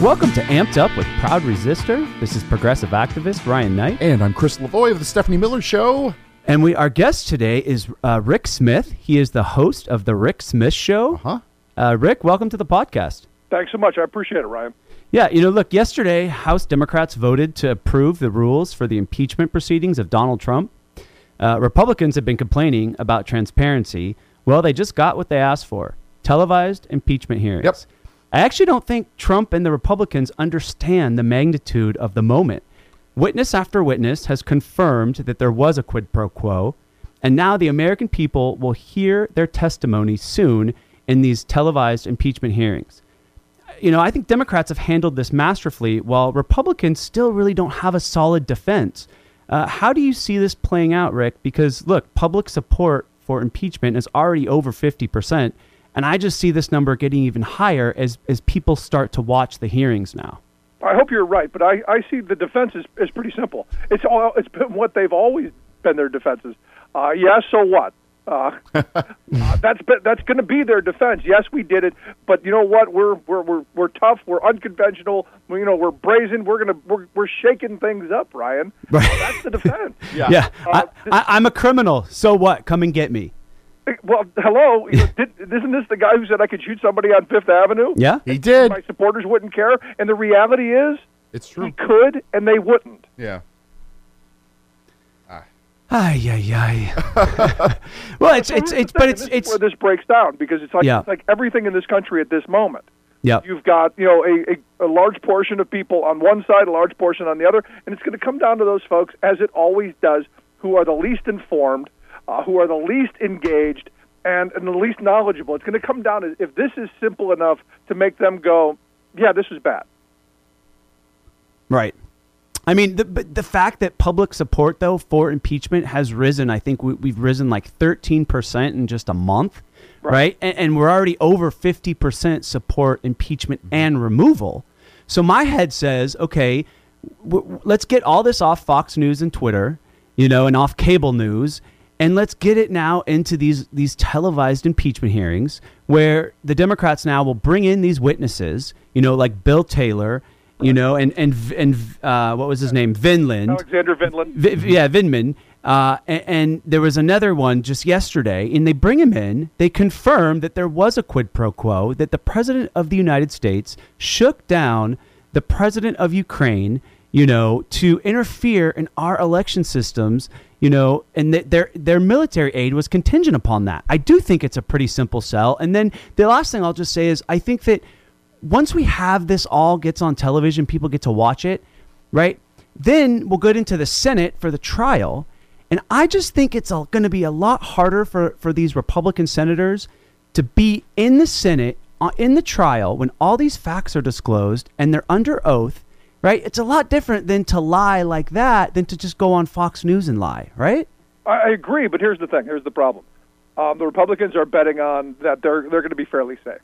Welcome to Amped Up with Proud Resister. This is progressive activist Ryan Knight. And I'm Chris Lavoie of the Stephanie Miller Show. And we, our guest today is uh, Rick Smith. He is the host of The Rick Smith Show. Huh? Uh, Rick, welcome to the podcast. Thanks so much. I appreciate it, Ryan. Yeah, you know, look, yesterday, House Democrats voted to approve the rules for the impeachment proceedings of Donald Trump. Uh, Republicans have been complaining about transparency. Well, they just got what they asked for televised impeachment hearings. Yep. I actually don't think Trump and the Republicans understand the magnitude of the moment. Witness after witness has confirmed that there was a quid pro quo, and now the American people will hear their testimony soon in these televised impeachment hearings. You know, I think Democrats have handled this masterfully, while Republicans still really don't have a solid defense. Uh, how do you see this playing out, Rick? Because look, public support for impeachment is already over 50%. And I just see this number getting even higher as, as people start to watch the hearings now. I hope you're right, but I, I see the defense is, is pretty simple. It's all it's been what they've always been their defenses. Uh, yes, so what? Uh, uh, that's that's going to be their defense. Yes, we did it, but you know what? We're we're we're, we're tough. We're unconventional. We, you know, we're brazen. We're gonna we're, we're shaking things up, Ryan. Right. That's the defense. Yeah. Yeah, Uh, I, I, I'm a criminal. So what? Come and get me. Well, hello. Did, isn't this the guy who said I could shoot somebody on Fifth Avenue? Yeah. He did. My supporters wouldn't care, and the reality is It's true. he could, and they wouldn't. Yeah. Ay ay ay. well, it's it's it's but it's it's where this breaks down because it's like Yeah. it's like everything in this country at this moment. yeah. You've got you know a, a, a large portion of people on one side, a large portion on the other, and it's going to come down to those folks, as it always does, who are the least informed, uh, who are the least engaged, and, and the least knowledgeable. It's going to come down to if this is simple enough to make them go, yeah, this is bad. Right. I mean, the but the fact that public support though for impeachment has risen. I think we, we've risen like thirteen percent in just a month, right? And, and we're already over fifty percent support impeachment and removal. So my head says, okay, w- w- let's get all this off Fox News and Twitter, you know, and off cable news, and let's get it now into these these televised impeachment hearings where the Democrats now will bring in these witnesses, you know, like Bill Taylor, you know, and and and uh, what was his name, Vinland, Alexander Vinland. Vi- yeah, Vindman. Uh, and, and there was another one just yesterday, and they bring him in. They confirm that there was a quid pro quo, that the president of the United States shook down the president of Ukraine, you know, to interfere in our election systems, you know, and that their their military aid was contingent upon that. I do think it's a pretty simple sell. And then the last thing I'll just say is I think that once we have this all gets on television, people get to watch it, right? Then we'll get into the Senate for the trial. And I just think it's going to be a lot harder for, for these Republican senators to be in the Senate, uh, in the trial, when all these facts are disclosed and they're under oath, right? It's a lot different than to lie like that than to just go on Fox News and lie, right? I, I agree, but here's the thing. Here's the problem. Um, the Republicans are betting on that they're they're going to be fairly safe.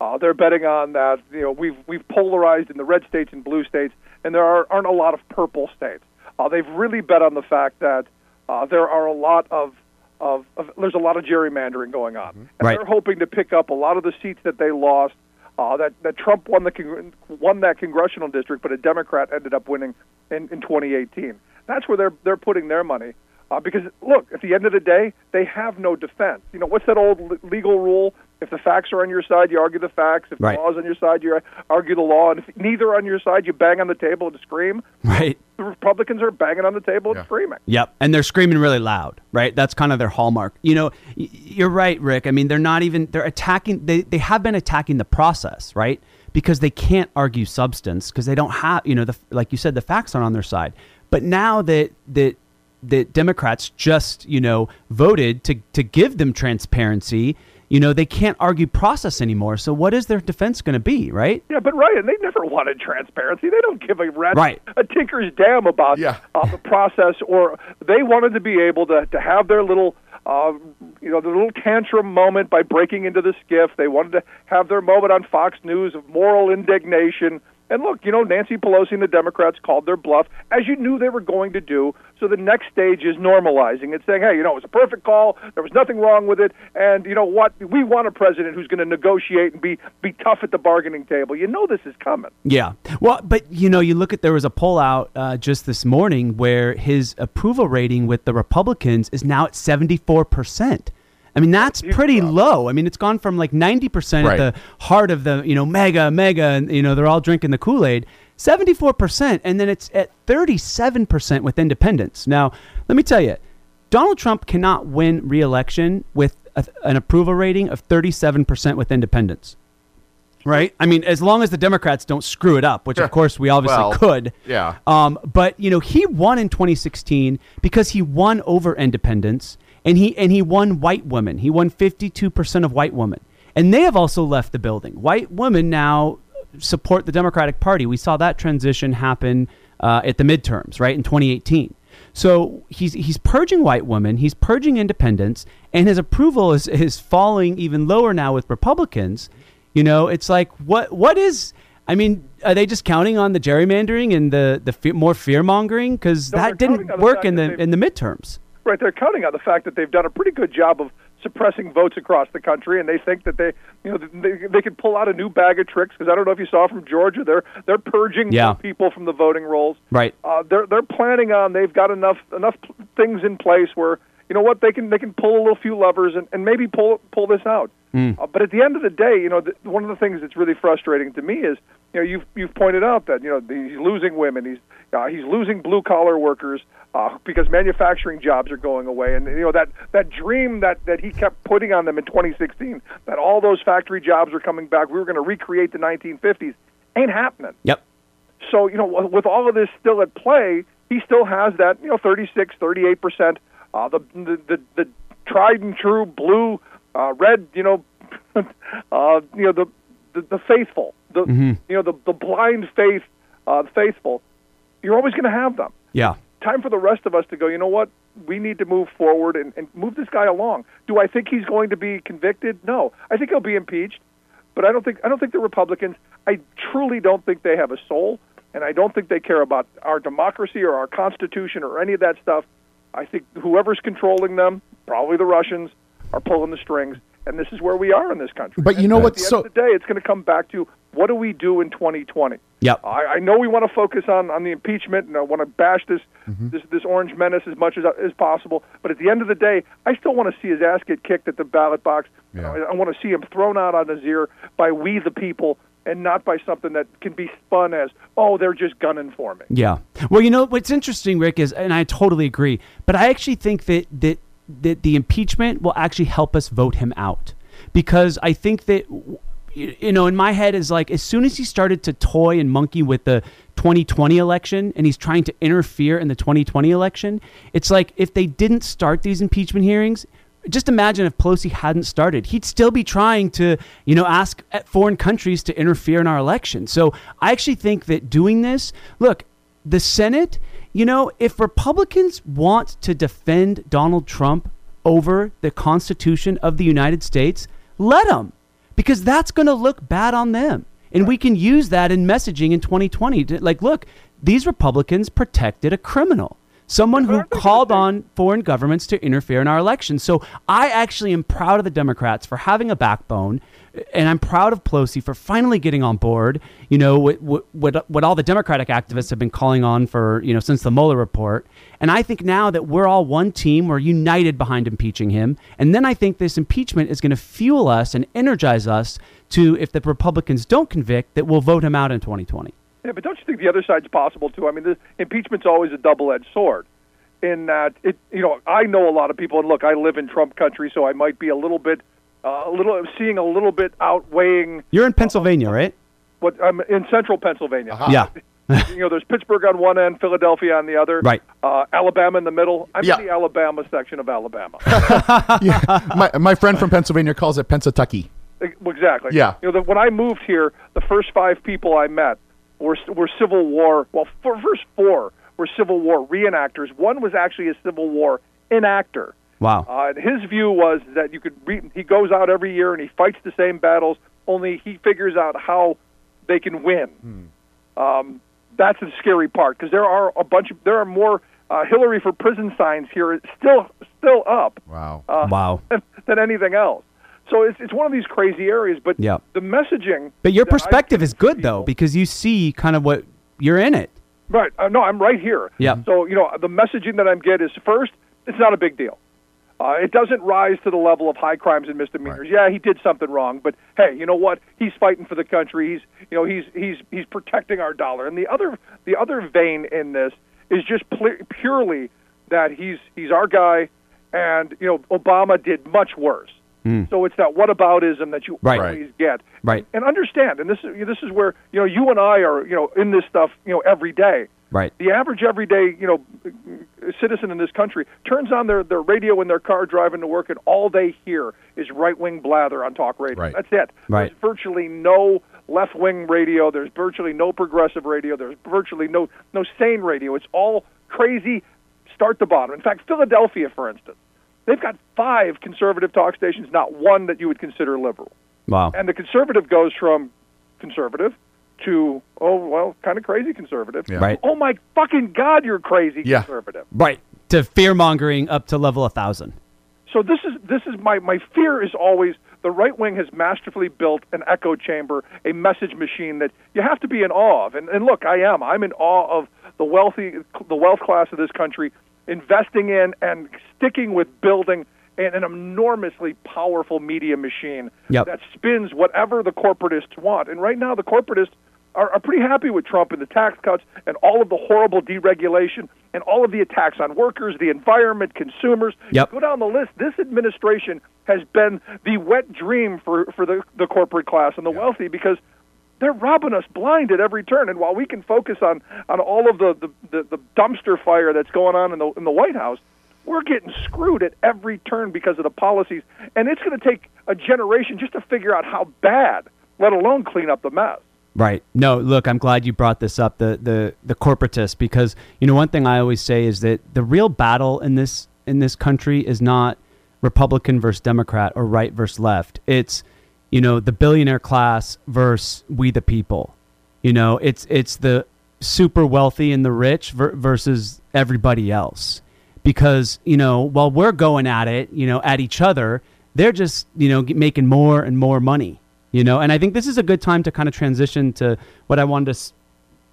Uh, they're betting on that you know we've we've polarized in the red states and blue states, and there are, aren't a lot of purple states. Uh, they've really bet on the fact that uh, there are a lot of, of, of there's a lot of gerrymandering going on, and Right. they're hoping to pick up a lot of the seats that they lost. Uh, that that Trump won the con- won that congressional district, but a Democrat ended up winning in, in 2018. That's where they're they're putting their money. Uh, because look, at the end of the day, they have no defense. You know what's that old le- legal rule? If the facts are on your side, you argue the facts. If Right. the is on your side, you argue the law. And if neither are on your side, you bang on the table and scream. Right. The Republicans are banging on the table Yeah. and screaming. Yep, and they're screaming really loud, right? That's kind of their hallmark. You know, you're right, Rick. I mean, they're not even they're attacking. They they have been attacking the process, right? Because they can't argue substance because they don't have, you know, the like you said, the facts aren't on their side. But now that that that Democrats just you know voted to to give them transparency, you know, they can't argue process anymore. So what is their defense going to be, right? Yeah, but Ryan, they never wanted transparency. They don't give a rat Right. a tinker's damn about Yeah. uh, the process, or they wanted to be able to to have their little. Uh, you know, the little tantrum moment by breaking into the SCIF. They wanted to have their moment on Fox News of moral indignation. And look, you know, Nancy Pelosi and the Democrats called their bluff, as you knew they were going to do. So the next stage is normalizing and saying, hey, you know, it was a perfect call. There was nothing wrong with it. And you know what? We want a president who's going to negotiate and be, be tough at the bargaining table. You know this is coming. Yeah. Well, but, you know, you look at there was a poll out uh, just this morning where his approval rating with the Republicans is now at 74%. I mean, that's pretty low. I mean, it's gone from like 90% Right. at the heart of the, you know, MAGA, MAGA, and, you know, they're all drinking the Kool Aid, 74%. And then it's at 37% with independents. Now, let me tell you, Donald Trump cannot win re election with a, an approval rating of 37% with independents. Right? I mean, as long as the Democrats don't screw it up, which of course we obviously Well, could. yeah. Um, but you know, he won in 2016 because he won over independents, and he and he won white women. He won 52 percent of white women, and they have also left the building. White women now support the Democratic Party. We saw that transition happen uh, at the midterms, right in 2018. So he's he's purging white women, he's purging independents, and his approval is is falling even lower now with Republicans. You know, it's like what what is I mean, are they just counting on the gerrymandering and the the fe- more fear mongering because No, that didn't counting on the work in the in the midterms? Right, they're counting on the fact that they've done a pretty good job of suppressing votes across the country, and they think that they, you know, they, they could pull out a new bag of tricks. Because I don't know if you saw from Georgia, they're they're purging Yeah. people from the voting rolls. Right. Uh, they're they're planning on they've got enough enough things in place where you know what they can they can pull a little few levers and, and maybe pull pull this out. Uh, but at the end of the day, you know, the, one of the things that's really frustrating to me is you know you've you've pointed out that you know the, he's losing women, he's uh, he's losing blue collar workers uh, because manufacturing jobs are going away, and you know that that dream that that he kept putting on them in 2016 that all those factory jobs were coming back, we were going to recreate the 1950s, ain't happening. Yep. So, you know, with all of this still at play, he still has that, you know, 36, 38%, uh, the, the, the, the tried and true blue, uh, red, you know, uh, you know, the, the, the faithful, the, you know, the, the blind faith, uh, faithful. You're always going to have them. Yeah. Time for the rest of us to go, you know what? We need to move forward and, and move this guy along. Do I think he's going to be convicted? No. I think he'll be impeached. But I don't think I don't think the Republicans. I truly don't think they have a soul, and I don't think they care about our democracy or our constitution or any of that stuff. I think whoever's controlling them, probably the Russians, are pulling the strings, and this is where we are in this country. But you know at what's the end so- of the day, it's going to come back to what do we do in 2020. Yep. I, I know we want to focus on, on the impeachment, and I want to bash this, mm-hmm. this this orange menace as much as as possible. But at the end of the day, I still want to see his ass get kicked at the ballot box. Yeah. I, I want to see him thrown out on his ear by we the people, and not by something that can be spun as, oh, they're just gunning for me. Yeah. Well, you know what's interesting, Rick, is, and I totally agree, but I actually think that that that the impeachment will actually help us vote him out because I think that you know in my head is like as soon as he started to toy and monkey with the 2020 election and he's trying to interfere in the 2020 election it's like if they didn't start these impeachment hearings just imagine if Pelosi hadn't started. He'd still be trying to, you know, ask foreign countries to interfere in our election. So I actually think that doing this, look, the Senate, you know, if Republicans want to defend Donald Trump over the Constitution of the United States, let them, because that's going to look bad on them. And we can use that in messaging in 2020. To, like, look, these Republicans protected a criminal someone who called on foreign governments to interfere in our elections. So I actually am proud of the Democrats for having a backbone, and I'm proud of Pelosi for finally getting on board. You know what what what, all the Democratic activists have been calling on for you know since the Mueller report. And I think now that we're all one team, we're united behind impeaching him. And then I think this impeachment is going to fuel us and energize us to, if the Republicans don't convict, that we'll vote him out in 2020. Yeah, but don't you think the other side's possible too? I mean, the impeachment's always a double-edged sword. In that, it you know, I know a lot of people, and look, I live in Trump country, so I might be a little bit, uh, a little seeing a little bit outweighing You're in Pennsylvania, right? what I'm in central Pennsylvania. Yeah. you know, there's Pittsburgh on one end, Philadelphia on the other, Right. Uh, Alabama in the middle. I'm Yeah. in the Alabama section of Alabama. yeah. my, my friend from Pennsylvania calls it Pennsyltucky. exactly. Yeah. You know, the, when I moved here, the first five people I met were were Civil War. Well, for first four were Civil War reenactors. One was actually a Civil War enactor. Wow. Uh, and his view was that you could. Re- he goes out every year and he fights the same battles. Only he figures out how they can win. Um, that's the scary part because there are a bunch of there are more uh, Hillary for prison signs here still still up. Wow. Uh, Wow. Than anything else. So it's it's one of these crazy areas. But Yep. the messaging. But your perspective is good to though because you see kind of what you're in it. Right. Uh, no, I'm right here. Yeah. So, you know, the messaging that I'm getting is first, it's not a big deal. Uh, it doesn't rise to the level of high crimes and misdemeanors. Yeah, he did something wrong, but hey, you know what? He's fighting for the country. He's, you know, he's he's he's protecting our dollar. And the other the other vein in this is just pl- purely that he's he's our guy, and you know, Obama did much worse. So it's that whataboutism that you. Right. always get. Right. And understand, and this is this is where you know you and I are you know in this stuff you know every day. Right. The average everyday you know citizen in this country turns on their their radio in their car driving to work, and all they hear is right wing blather on talk radio. Right. That's it. Right. There's virtually no left wing radio. There's virtually no progressive radio. There's virtually no no sane radio. It's all crazy, start to bottom. In fact, Philadelphia, for instance, they've got five conservative talk stations, not one that you would consider liberal. Wow. And the conservative goes from conservative to oh well, kind of crazy conservative. Yeah. Right. Oh my fucking god, you're crazy Yeah. conservative. Right. To fear mongering up to level a thousand. So this is this is my my fear is always the right wing has masterfully built an echo chamber, a message machine that you have to be in awe of. And, and look, I am. I'm in awe of the wealthy, the wealth class of this country, investing in and sticking with building an, an enormously powerful media machine Yep. that spins whatever the corporatists want. And right now, the corporatists are, are pretty happy with Trump and the tax cuts and all of the horrible deregulation and all of the attacks on workers, the environment, consumers. Yep. Go down the list. This administration has been the wet dream for, for the, the corporate class and the wealthy because they're robbing us blind at every turn. And while we can focus on, on all of the, the, the, the dumpster fire that's going on in the, in the White House, we're getting screwed at every turn because of the policies. And it's going to take a generation just to figure out how bad, let alone clean up the mess. Right. No, look, I'm glad you brought this up, the the the corporatists, because you know one thing I always say is that the real battle in this in this country is not Republican versus Democrat or right versus left. It's you know the billionaire class versus we the people. You know, it's it's the super wealthy and the rich ver- versus everybody else. Because you know, while we're going at it, you know, at each other, they're just you know making more and more money. You know, and I think this is a good time to kind of transition to what I wanted to s-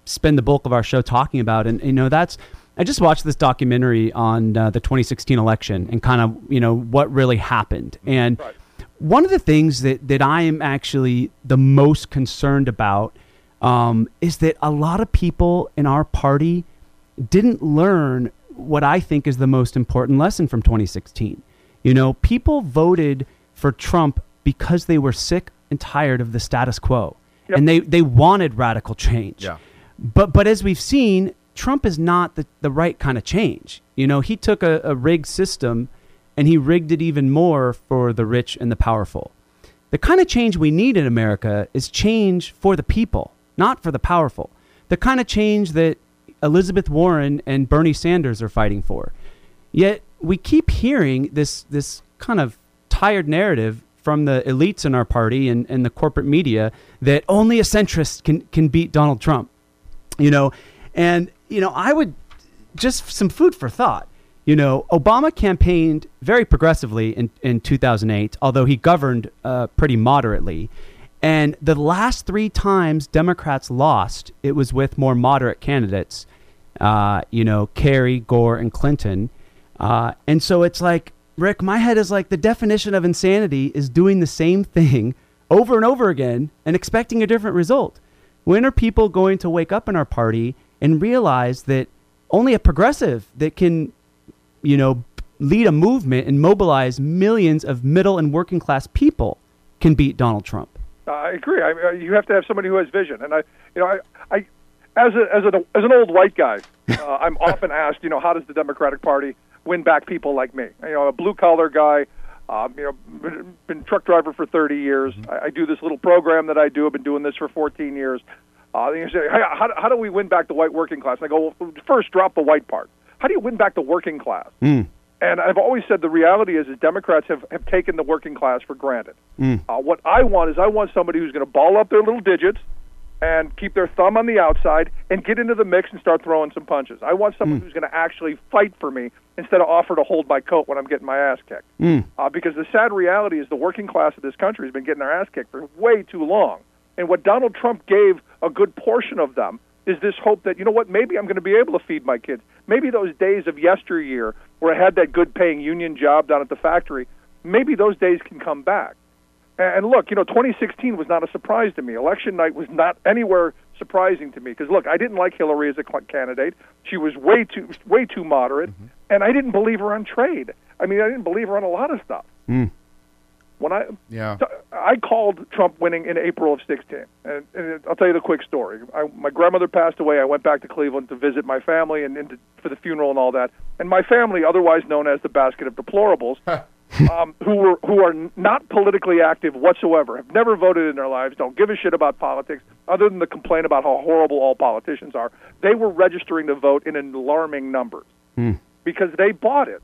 spend the bulk of our show talking about. And you know, that's I just watched this documentary on uh, the 2016 election and kind of you know what really happened. And Right. one of the things that that I am actually the most concerned about um, is that a lot of people in our party didn't learn what I think is the most important lesson from 2016. You know, people voted for Trump because they were sick and tired of the status quo. Yep. And they, they wanted radical change. Yeah. But but as we've seen, Trump is not the, the right kind of change. You know, he took a, a rigged system and he rigged it even more for the rich and the powerful. The kind of change we need in America is change for the people, not for the powerful. The kind of change that Elizabeth Warren and Bernie Sanders are fighting for. Yet we keep hearing this this kind of tired narrative from the elites in our party and, and the corporate media that only a centrist can, can beat Donald Trump. You know, and you know, I would just some food for thought. You know, Obama campaigned very progressively in, in 2008, although he governed uh, pretty moderately. And the last three times Democrats lost, it was with more moderate candidates, uh, you know, Kerry, Gore, and Clinton. Uh, and so it's like, Rick, my head is like the definition of insanity is doing the same thing over and over again and expecting a different result. When are people going to wake up in our party and realize that only a progressive that can, you know, lead a movement and mobilize millions of middle and working class people can beat Donald Trump? I agree. I, uh, you have to have somebody who has vision, and I, you know, I, I as a, as an as an old white guy, uh, I'm often asked, you know, how does the Democratic Party win back people like me? You know, a blue collar guy. Um, you know, been, been truck driver for 30 years. I, I do this little program that I do. I've been doing this for 14 years. Uh, and you say, hey, how, how do we win back the white working class? And I go, well, first, drop the white part. How do you win back the working class? And I've always said the reality is, is Democrats have, have taken the working class for granted. Uh, what I want is I want somebody who's going to ball up their little digits, and keep their thumb on the outside and get into the mix and start throwing some punches. I want someone who's going to actually fight for me instead of offer to hold my coat when I'm getting my ass kicked. Uh, because the sad reality is the working class of this country has been getting their ass kicked for way too long. And what Donald Trump gave a good portion of them is this hope that, you know what, maybe I'm going to be able to feed my kids. Maybe those days of yesteryear where I had that good paying union job down at the factory, maybe those days can come back. And look, you know, 2016 was not a surprise to me. Election night was not anywhere surprising to me because look, I didn't like Hillary as a candidate. She was way too way too moderate, mm-hmm. and I didn't believe her on trade. I mean, I didn't believe her on a lot of stuff. Hmm. When I Yeah. I called Trump winning in April of 16, and, and I'll tell you the quick story. I, my grandmother passed away. I went back to Cleveland to visit my family and, and to, for the funeral and all that. And my family, otherwise known as the basket of deplorables, um, who were who are not politically active whatsoever, have never voted in their lives, don't give a shit about politics, other than to complain about how horrible all politicians are. They were registering to vote in alarming numbers because they bought it.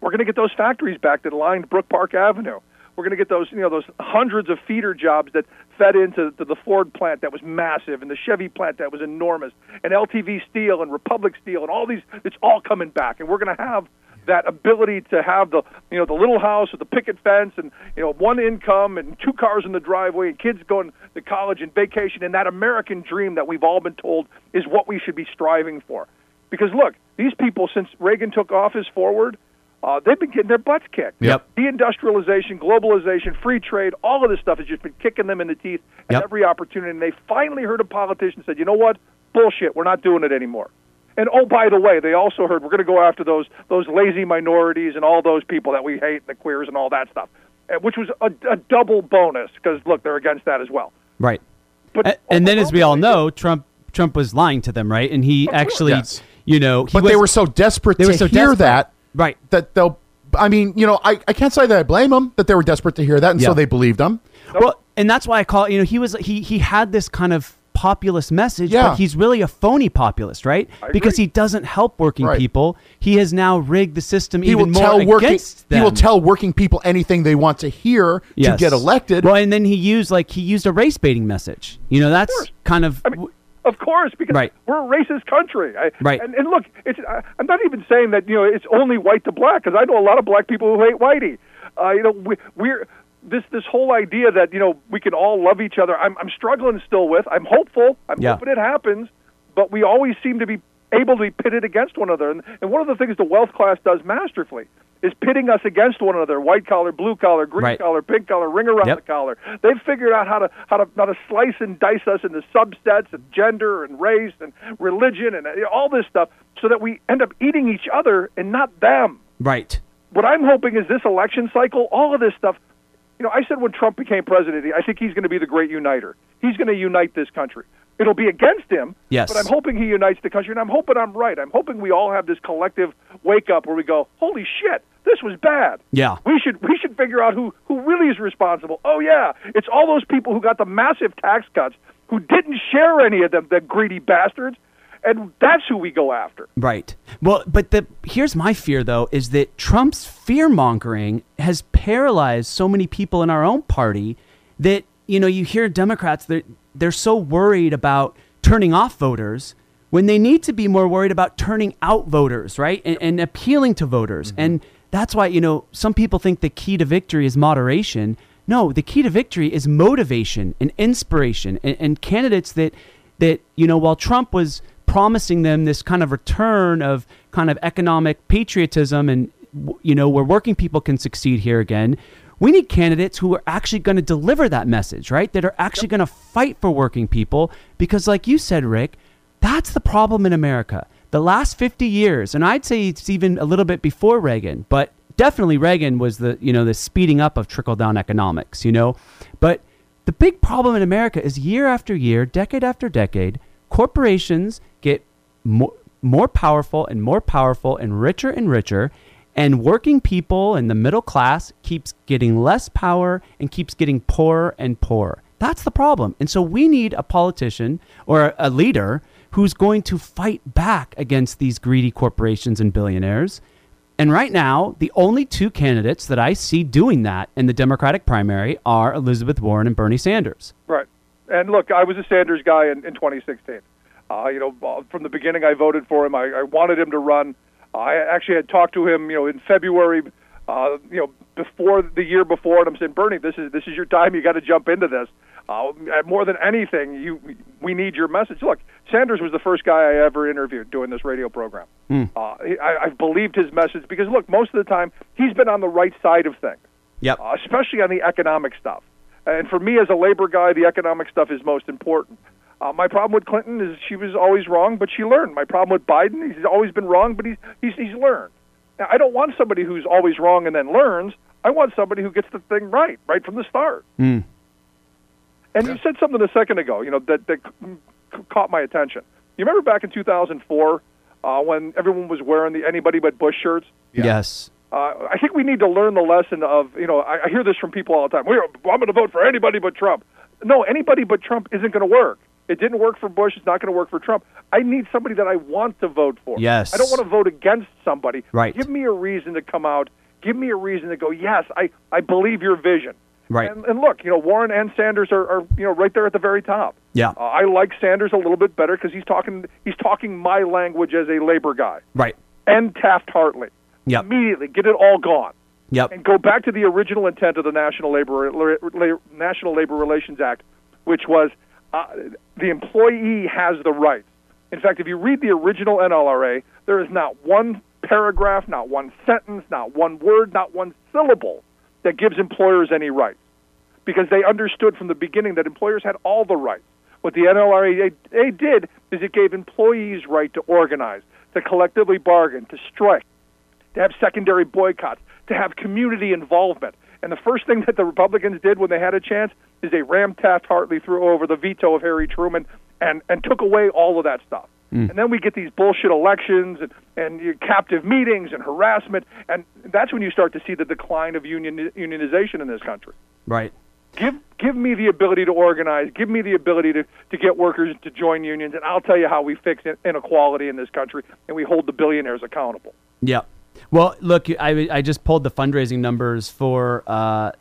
We're going to get those factories back that lined Brook Park Avenue. We're going to get those, you know, those hundreds of feeder jobs that fed into to the Ford plant that was massive, and the Chevy plant that was enormous, and LTV Steel and Republic Steel, and all these. It's all coming back, and we're going to have that ability to have the, you know, the little house with the picket fence, and you know, one income and two cars in the driveway, and kids going to college and vacation, and that American dream that we've all been told is what we should be striving for. Because look, these people since Reagan took office forward, uh, they've been getting their butts kicked. Yep. Deindustrialization, globalization, free trade, all of this stuff has just been kicking them in the teeth at Yep. every opportunity. And they finally heard a politician said, "You know what? Bullshit. We're not doing it anymore." And oh, by the way, they also heard we're going to go after those those lazy minorities and all those people that we hate, and the queers and all that stuff, uh, which was a, a double bonus because look, they're against that as well. Right. But A- and then, as we all know, Trump Trump was lying to them, right? And he actually, Yes. you know, he But was, they were so desperate they to were so hear desperate. that right. that they'll. I mean, you know, I, I can't say that I blame them that they were desperate to hear that, and Yeah. so they believed them. Well, and that's why I call. You know, he was he he had this kind of populist message, Yeah. but he's really a phony populist, right? Because he doesn't help working Right. people. He has now rigged the system He even will more tell working. against them. He will tell working people anything they want to hear Yes. to get elected. Well, and then he used like he used a race baiting message. You know, that's course. kind of I mean, of course, because Right. we're a racist country. I, Right. And, and look, it's I, I'm not even saying that you know it's only white to black because I know a lot of black people who hate whitey. Uh, you know, we, we're this this whole idea that you know we can all love each other. I'm I'm struggling still with. I'm hopeful. I'm Yeah. hoping it happens, but we always seem to be able to be pitted against one another. And, and one of the things the wealth class does masterfully is pitting us against one another: white collar, blue collar, green Right. collar, pink collar, ring around Yep. the collar. They've figured out how to how to how to slice and dice us into subsets of gender and race and religion and uh, all this stuff, so that we end up eating each other and not them. right. What I'm hoping is this election cycle, all of this stuff. You know, I said when Trump became president, I think he's going to be the great uniter. He's going to unite this country. It'll be against him, Yes. but I'm hoping he unites the country, and I'm hoping I'm right. I'm hoping we all have this collective wake up where we go, "Holy shit, this was bad." Yeah. We should we should figure out who who really is responsible. Oh yeah, it's all those people who got the massive tax cuts who didn't share any of them, the greedy bastards, and that's who we go after. Right. Well, but the here's my fear though is that Trump's fear mongering has paralyzed so many people in our own party that you know you hear Democrats they're they're so worried about turning off voters when they need to be more worried about turning out voters, right? And, and appealing to voters. Mm-hmm. And that's why you know some people think the key to victory is moderation. No, the key to victory is motivation and inspiration and, and candidates that that you know while Trump was promising them this kind of return of kind of economic patriotism and you know where working people can succeed here again we need candidates who are actually going to deliver that message right? That are actually going to fight for working people because like you said rick that's the problem in america. The last 50 years and i'd say it's even a little bit before reagan but definitely reagan was the you know the speeding up of trickle down economics you know? But the big problem in America is year after year, decade after decade, corporations get more, more powerful and more powerful and richer and richer, and working people and the middle class keeps getting less power and keeps getting poorer and poorer. That's the problem. And so we need a politician or a leader who's going to fight back against these greedy corporations and billionaires. And right now, the only two candidates that I see doing that in the Democratic primary are Elizabeth Warren and Bernie Sanders. Right. And look, I was a Sanders guy in, in 2016. Uh, you know, uh, from the beginning, I voted for him. I, I wanted him to run. I actually had talked to him, you know, in February, uh, you know, before the year before, and I'm saying, Bernie, this is this is your time. You got to jump into this. Uh, more than anything, you we need your message. Look, Sanders was the first guy I ever interviewed doing this radio program. Mm. Uh, I, I believed his message because look, most of the time he's been on the right side of things. Yep. Uh, especially on the economic stuff. And for me as a labor guy, the economic stuff is most important. Uh, my problem with Clinton is she was always wrong, but she learned. My problem with Biden, he's always been wrong, but he's he's, he's learned. Now, I don't want somebody who's always wrong and then learns. I want somebody who gets the thing right, right from the start. Mm. And yeah. you said something a second ago, you know, that that caught my attention. You remember back in 2004 uh, when everyone was wearing the anybody but Bush shirts? Yeah. Yes. Uh, I think we need to learn the lesson of, you know, I, I hear this from people all the time. We're, I'm going to vote for anybody but Trump. No, anybody but Trump isn't going to work. It didn't work for Bush. It's not going to work for Trump. I need somebody that I want to vote for. Yes. I don't want to vote against somebody. Right. Give me a reason to come out. Give me a reason to go, yes, I, I believe your vision. Right. And, and look, you know, Warren and Sanders are, are you know right there at the very top. Yeah. Uh, I like Sanders a little bit better because he's talking he's talking my language as a labor guy. Right. And Taft Hartley. Yep. Immediately get it all gone. Yep. And go back to the original intent of the National Labor National Labor Relations Act, which was uh, the employee has the rights. In fact, if you read the original NLRA, there is not one paragraph, not one sentence, not one word, not one syllable that gives employers any rights because they understood from the beginning that employers had all the rights. What the NLRA did is it gave employees right to organize, to collectively bargain, to strike, to have secondary boycotts, to have community involvement. And the first thing that the Republicans did when they had a chance is they rammed Taft Hartley through over the veto of Harry Truman and, and took away all of that stuff. Mm. And then we get these bullshit elections and, and captive meetings and harassment, and that's when you start to see the decline of union unionization in this country. Right. Give give me the ability to organize. Give me the ability to, to get workers to join unions, and I'll tell you how we fix inequality in this country, and we hold the billionaires accountable. Yeah. Well, look, I, I just pulled the fundraising numbers for uh,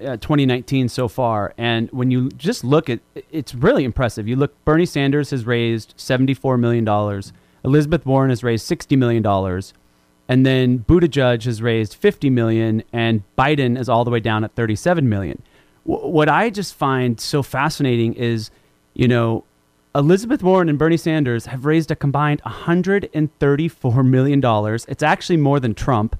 uh, 2019 so far, and when you just look at, it's really impressive. You look, Bernie Sanders has raised 74 million dollars. Elizabeth Warren has raised 60 million dollars, and then Buttigieg has raised 50 million, and Biden is all the way down at 37 million. W- what I just find so fascinating is, you know, Elizabeth Warren and Bernie Sanders have raised a combined $134 million. It's actually more than Trump.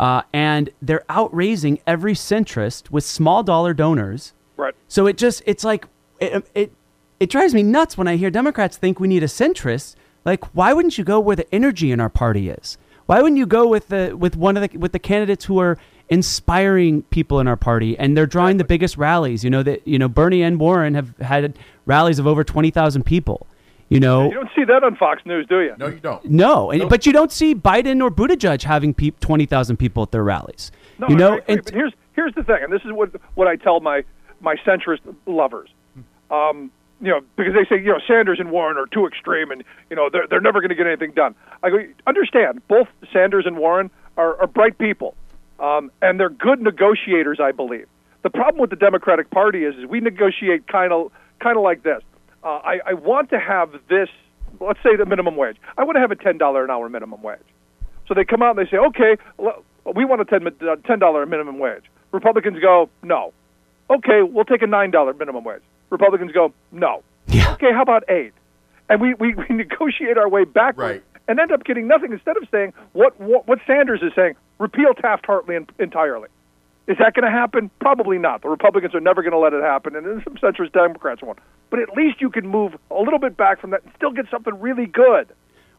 Uh, and they're outraising every centrist with small dollar donors. Right. So it just, it's like, it, it, it drives me nuts when I hear Democrats think we need a centrist. Like, why wouldn't you go where the energy in our party is? Why wouldn't you go with the with one of the with the candidates who are inspiring people in our party and they're drawing the biggest rallies? You know that you know Bernie and Warren have had rallies of over twenty thousand people. You know, you don't see that on Fox News, do you? No, you don't. No, and, but you don't see Biden or Buttigieg having pe- twenty thousand people at their rallies. No, you know, and, but here's here's the thing, and this is what what I tell my my centrist lovers. Um, you know, because they say, you know, Sanders and Warren are too extreme, and you know, they're they're never going to get anything done. I go, understand, both Sanders and Warren are, are bright people, um, and they're good negotiators, I believe. The problem with the Democratic Party is, is we negotiate kind of kind of like this. Uh, I, I want to have this. Let's say the minimum wage. I want to have a ten dollar an hour minimum wage. So they come out and they say, okay, we want a ten uh, ten dollar minimum wage. Republicans go, no. Okay, we'll take a nine dollar minimum wage. Republicans go, no. Yeah. Okay, how about eight? And we, we, we negotiate our way backwards right. and end up getting nothing instead of saying what, what, what Sanders is saying repeal Taft Hartley entirely. Is that going to happen? Probably not. The Republicans are never going to let it happen, and then some centrist Democrats won't. But at least you can move a little bit back from that and still get something really good.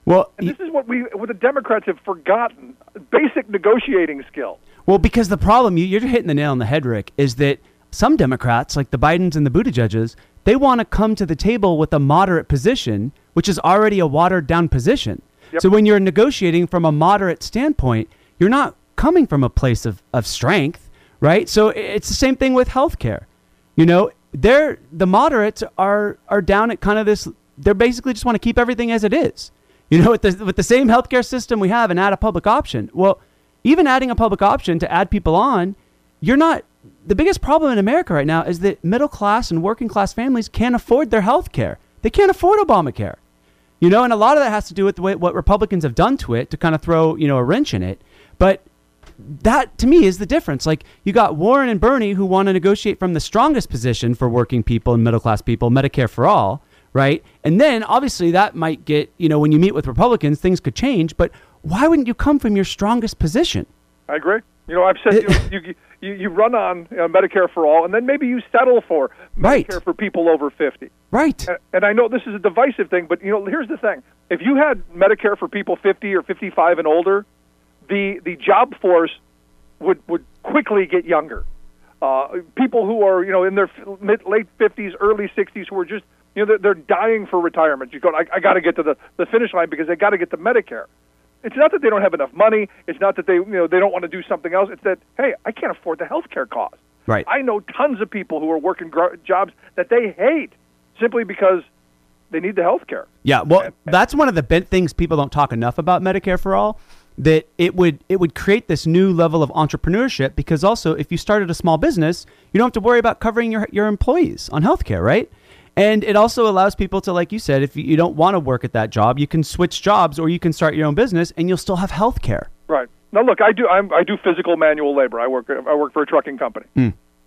Well, and this is what we, what the Democrats have forgotten: basic negotiating skill. Well, because the problem you're hitting the nail on the head, Rick, is that some Democrats, like the Bidens and the Buttigiegs, they want to come to the table with a moderate position, which is already a watered down position. Yep. So when you're negotiating from a moderate standpoint, you're not coming from a place of, of strength, right? So it's the same thing with healthcare. You know, they're the moderates are are down at kind of this they're basically just want to keep everything as it is. You know, with the with the same healthcare system we have and add a public option. Well, even adding a public option to add people on, you're not the biggest problem in America right now is that middle class and working class families can't afford their health care. They can't afford Obamacare. You know, and a lot of that has to do with the way, what Republicans have done to it to kind of throw, you know, a wrench in it. But that to me is the difference. Like you got Warren and Bernie who want to negotiate from the strongest position for working people and middle class people, Medicare for all, right? And then obviously that might get, you know, when you meet with Republicans, things could change, but why wouldn't you come from your strongest position? I agree. You know, I've said you, you, you, you run on uh, Medicare for all, and then maybe you settle for Right. Medicare for people over 50. Right. And, and I know this is a divisive thing, but you know, here's the thing: if you had Medicare for people 50 or 55 and older, the the job force would would quickly get younger. Uh, people who are you know in their mid late 50s, early 60s, who are just you know they're, they're dying for retirement. You go, I, I got to get to the the finish line because they got to get to Medicare. It's not that they don't have enough money. It's not that they you know they don't want to do something else. It's that hey, I can't afford the health care cost. Right. I know tons of people who are working gr- jobs that they hate simply because they need the health care. Yeah, well, that's one of the bent things people don't talk enough about Medicare for all. That it would it would create this new level of entrepreneurship because also if you started a small business, you don't have to worry about covering your your employees on healthcare, right? And it also allows people to, like you said, if you don't want to work at that job, you can switch jobs or you can start your own business and you'll still have health care. Right. Now, look, I do I'm, I do physical manual labor. I work I work for a trucking company.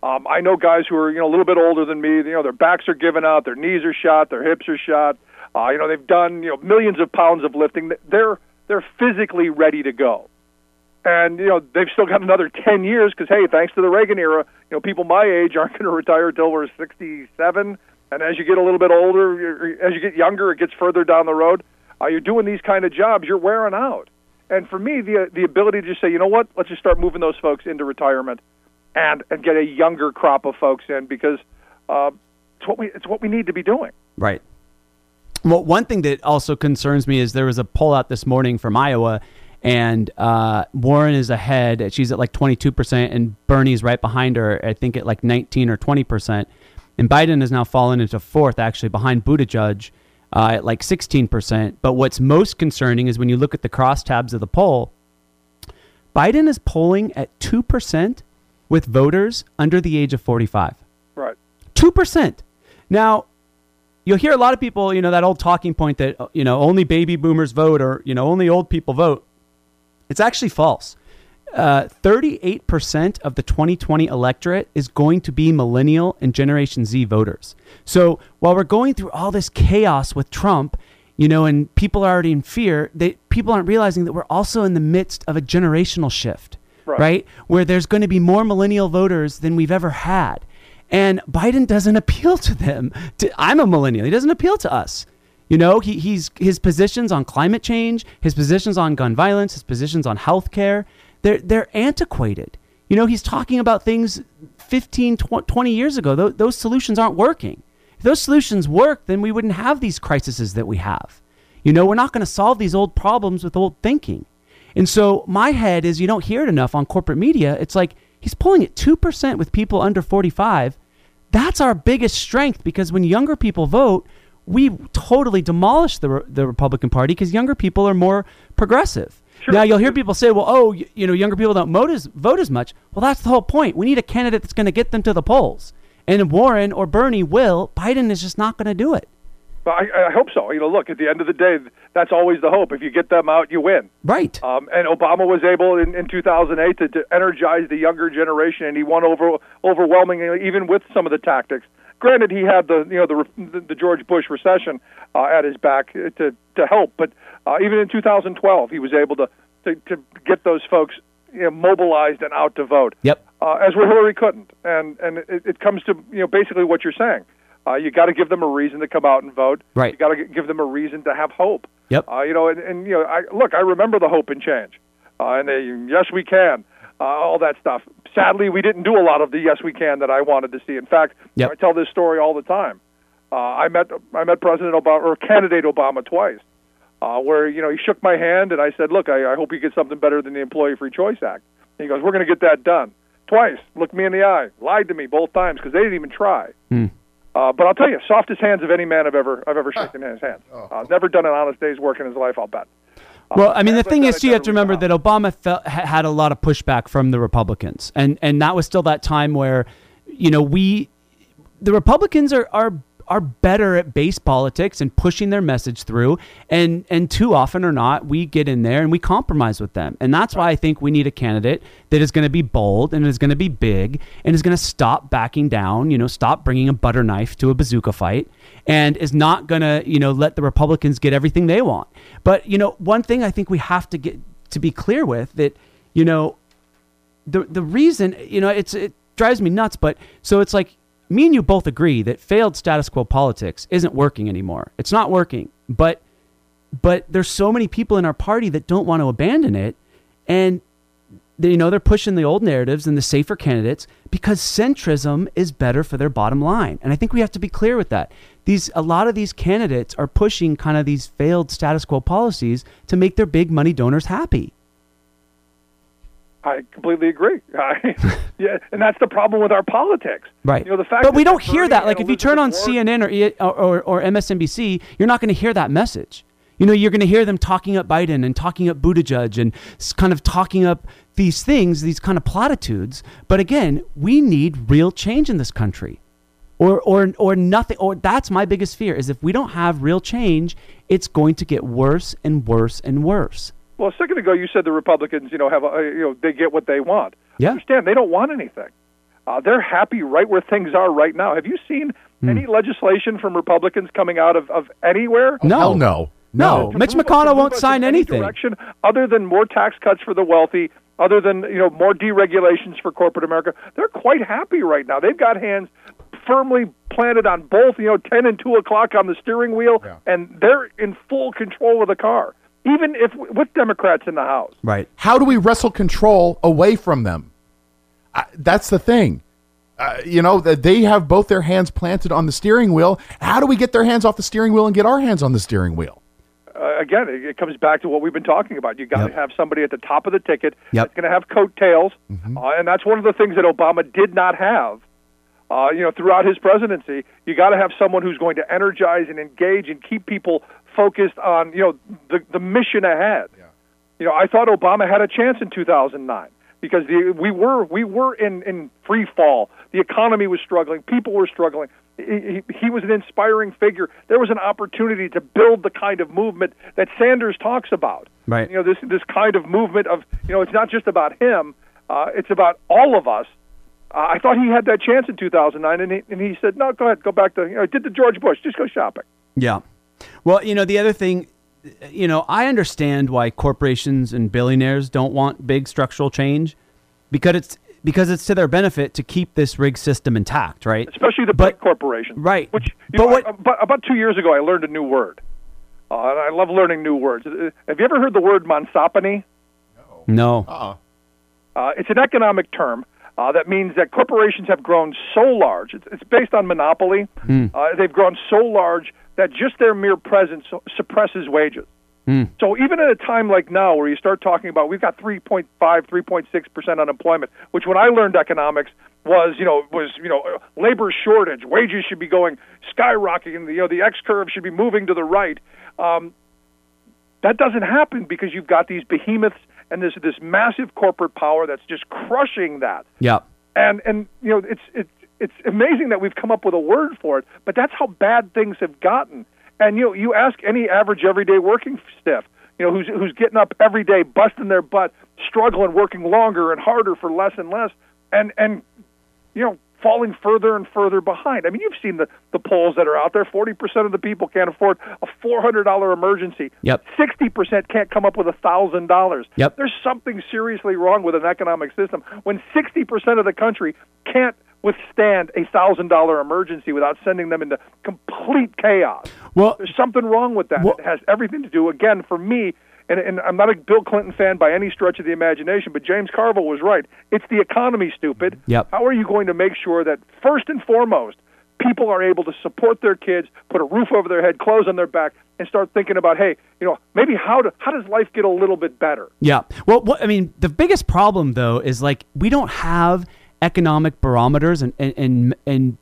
Um, I know guys who are you know a little bit older than me. You know, their backs are giving out, their knees are shot, their hips are shot. Uh, you know, they've done you know millions of pounds of lifting. They're they're physically ready to go, and you know they've still got another ten years because hey, thanks to the Reagan era, you know people my age aren't going to retire until we're sixty-seven. And as you get a little bit older, as you get younger, it gets further down the road. Uh, you're doing these kind of jobs, you're wearing out. And for me, the the ability to just say, you know what, let's just start moving those folks into retirement, and and get a younger crop of folks in because uh, it's what we it's what we need to be doing. Right. Well, one thing that also concerns me is there was a poll out this morning from Iowa, and uh, Warren is ahead. She's at like 22%, and Bernie's right behind her, I think at like 19 or 20%. And Biden has now fallen into fourth, actually, behind Buttigieg uh, at like 16%. But what's most concerning is when you look at the crosstabs of the poll, Biden is polling at 2% with voters under the age of 45. Right. Two percent. Now, you'll hear a lot of people, you know, that old talking point that uh, you know only baby boomers vote or you know only old people vote. It's actually false. Uh, Thirty-eight percent of the 2020 electorate is going to be millennial and Generation Z voters. So while we're going through all this chaos with Trump, you know, and people are already in fear, they people aren't realizing that we're also in the midst of a generational shift Right. right? Where there's going to be more millennial voters than we've ever had. And Biden doesn't appeal to them. I'm a millennial. He doesn't appeal to us. You know, he, he's his positions on climate change, his positions on gun violence, his positions on health care, they're, they're antiquated. You know, he's talking about things 15, 20 years ago. Those, those solutions aren't working. If those solutions work, then we wouldn't have these crises that we have. You know, we're not going to solve these old problems with old thinking. And so my head is you don't hear it enough on corporate media. It's like he's pulling at 2% with people under 45. That's our biggest strength because when younger people vote, we totally demolish the, the Republican Party because younger people are more progressive. Sure. Now you'll hear people say, "Well, oh, y- you know, younger people don't vote as vote as much." Well, that's the whole point. We need a candidate that's going to get them to the polls. And Warren or Bernie will. Biden is just not going to do it. But I, I hope so. You know, look, at the end of the day, that's always the hope. If you get them out, you win. Right. Um, and Obama was able in, in 2008 to, to energize the younger generation, and he won over overwhelmingly, even with some of the tactics. Granted, he had the you know the the, the George Bush recession uh, at his back to to help, but uh, even in 2012, he was able to to, to get those folks you know, mobilized and out to vote. Yep. Uh, as where Hillary couldn't, and and it, it comes to you know basically what you're saying. Uh, you got to give them a reason to come out and vote. Right. You got to give them a reason to have hope. Yep. Uh, you know, and, and you know, I, look, I remember the hope and change, uh, and they, yes, we can, uh, all that stuff. Sadly, we didn't do a lot of the yes, we can that I wanted to see. In fact, Yep. I tell this story all the time. Uh, I met I met President Obama or candidate Obama twice, uh, where you know he shook my hand and I said, look, I, I hope you get something better than the Employee Free Choice Act. And he goes, we're going to get that done. Twice, looked me in the eye, lied to me both times because they didn't even try. Uh, but I'll tell you, softest hands of any man I've ever I've ever shaken his hands. Uh, never done an honest day's work in his life. I'll bet. Well, I mean, the thing is, you have to remember that Obama felt, had a lot of pushback from the Republicans, and and that was still that time where, you know, we, the Republicans are are are better at base politics and pushing their message through, and and too often or not, we get in there and we compromise with them, and that's why I think we need a candidate that is going to be bold and is going to be big and is going to stop backing down, you know, stop bringing a butter knife to a bazooka fight, and is not going to you know let the Republicans get everything they want. But you know, one thing I think we have to get to be clear with that, you know, the the reason you know it's it drives me nuts. But so it's like me and you both agree that failed status quo politics isn't working anymore. It's not working. But but there's so many people in our party that don't want to abandon it, and they, you know they're pushing the old narratives and the safer candidates because centrism is better for their bottom line. And I think we have to be clear with that. These a lot of these candidates are pushing kind of these failed status quo policies to make their big money donors happy. I completely agree. Yeah, and that's the problem with our politics. Right. You know, the fact but we don't hear that. Like if you turn on Warren- CNN or, or, or, or MSNBC, you're not going to hear that message. You know, you're going to hear them talking up Biden and talking up Buttigieg and kind of talking up these things, these kind of platitudes. But again, we need real change in this country. Or, or, or nothing. Or that's my biggest fear is if we don't have real change, it's going to get worse and worse and worse. Well, a second ago you said the Republicans, you know, have a, you know, they get what they want. Yeah. Understand? They don't want anything. Uh, they're happy right where things are right now. Have you seen Hmm. any legislation from Republicans coming out of, of anywhere? No. Hell no. No. To Mitch move McConnell won't sign in any anything. Direction other than more tax cuts for the wealthy, other than you know more deregulations for corporate America. They're quite happy right now. They've got hands firmly planted on both, you know, ten and two o'clock on the steering wheel, Yeah. and they're in full control of the car. Even if with Democrats in the House. Right. How do we wrestle control away from them? Uh, that's the thing. Uh, you know, that they have both their hands planted on the steering wheel. How do we get their hands off the steering wheel and get our hands on the steering wheel? uh, again, it, it comes back to what we've been talking about. You got to Yep. have somebody at the top of the ticket Yep. that's going to have coattails, Mm-hmm. uh, and that's one of the things that Obama did not have. Uh, you know, throughout his presidency, you got to have someone who's going to energize and engage and keep people focused on you know the the mission ahead. You know, I thought Obama had a chance in 2009 because the, we were we were in in free fall. The economy was struggling, people were struggling. He, he, he was an inspiring figure. There was an opportunity to build the kind of movement that Sanders talks about. Right. You know, this this kind of movement of you know, it's not just about him. Uh, it's about all of us. Uh, I thought he had that chance in 2009, and he, and he said, "No, go ahead, go back to you know, did the George Bush, just go shopping." Yeah. Well, you know, the other thing, you know, I understand why corporations and billionaires don't want big structural change because it's because it's to their benefit to keep this rig system intact, right? especially the But- big corporations. right. Which But know, what- I- about, about two years ago, I learned a new word, uh, and I love learning new words. Uh, Have you ever heard the word monopsony? No. Uh-uh. Uh, it's an economic term uh, that means that corporations have grown so large. It's, it's based on monopoly. Uh, they've grown so large that just their mere presence suppresses wages. So even at a time like now, where you start talking about we've got 3.5, 3.6 percent unemployment, which when I learned economics was you know was you know uh, labor shortage, wages should be going skyrocketing, you know the X curve should be moving to the right. Um, that doesn't happen because you've got these behemoths and this this massive corporate power that's just crushing that. Yeah. And and you know it's it's it's amazing that we've come up with a word for it, but that's how bad things have gotten. And you know, you ask any average everyday working stiff, you know, who's who's getting up every day, busting their butt, struggling, working longer and harder for less and less, and and you know, falling further and further behind. I mean, you've seen the the polls that are out there. Forty percent of the people can't afford a four hundred dollar emergency. Yep. Sixty percent can't come up with a thousand dollars. Yep. There's something seriously wrong with an economic system when sixty percent of the country can't withstand a thousand dollar emergency without sending them into complete chaos. Well, There's something wrong with that. Well- it has everything to do, again, for me, and, and I'm not a Bill Clinton fan by any stretch of the imagination, but James Carville was right. It's the economy, stupid. Yep. How are you going to make sure that, first and foremost, people are able to support their kids, put a roof over their head, clothes on their back, and start thinking about, hey, you know, maybe how, do, how does life get a little bit better? Yeah. Well, what, I mean, the biggest problem though is like we don't have economic barometers and and and, and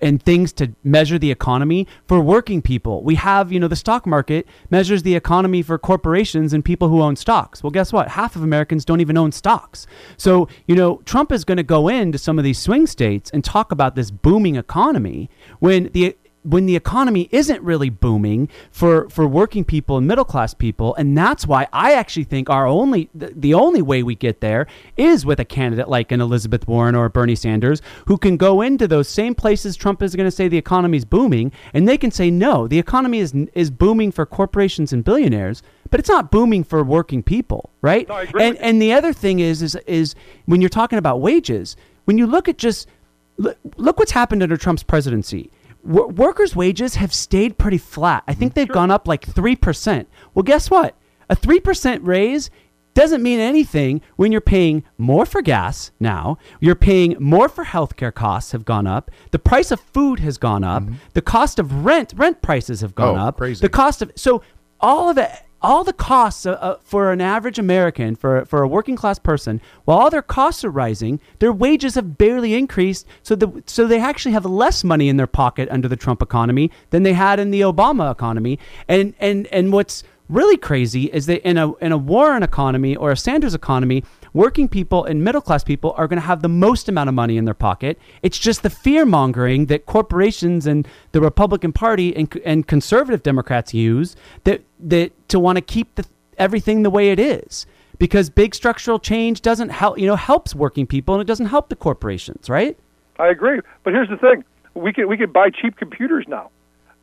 and things to measure the economy for working people. We have, you know, the stock market measures the economy for corporations and people who own stocks. Well, guess what? Half of Americans don't even own stocks. So, you know, Trump is going to go into some of these swing states and talk about this booming economy when the when the economy isn't really booming for, for working people and middle class people. And that's why I actually think our only the, only way we get there is with a candidate like an Elizabeth Warren or Bernie Sanders who can go into those same places Trump is going to say the economy is booming and they can say no, the economy is is booming for corporations and billionaires, but it's not booming for working people, right? No, and and the other thing is is is when you're talking about wages, when you look at just look, look what's happened under Trump's presidency. Wo- workers' wages have stayed pretty flat. I think mm, they've gone up like 3%. Well, guess what? A 3% raise doesn't mean anything when you're paying more for gas now. You're paying more for healthcare costs have gone up. The price of food has gone up. Mm-hmm. The cost of rent, rent prices have gone Oh, up. crazy. The cost of so all of it all the costs uh, uh, for an average American, for for a working class person, while all their costs are rising, their wages have barely increased. So the so they actually have less money in their pocket under the Trump economy than they had in the Obama economy. And and and what's really crazy is that in a in a Warren economy or a Sanders economy, working people and middle class people are going to have the most amount of money in their pocket. It's just the fear mongering that corporations and the Republican Party and, and conservative Democrats use that that to want to keep the, everything the way it is. Because big structural change doesn't help, you know, helps working people and it doesn't help the corporations, right? I agree, but here's the thing: we can we can buy cheap computers now,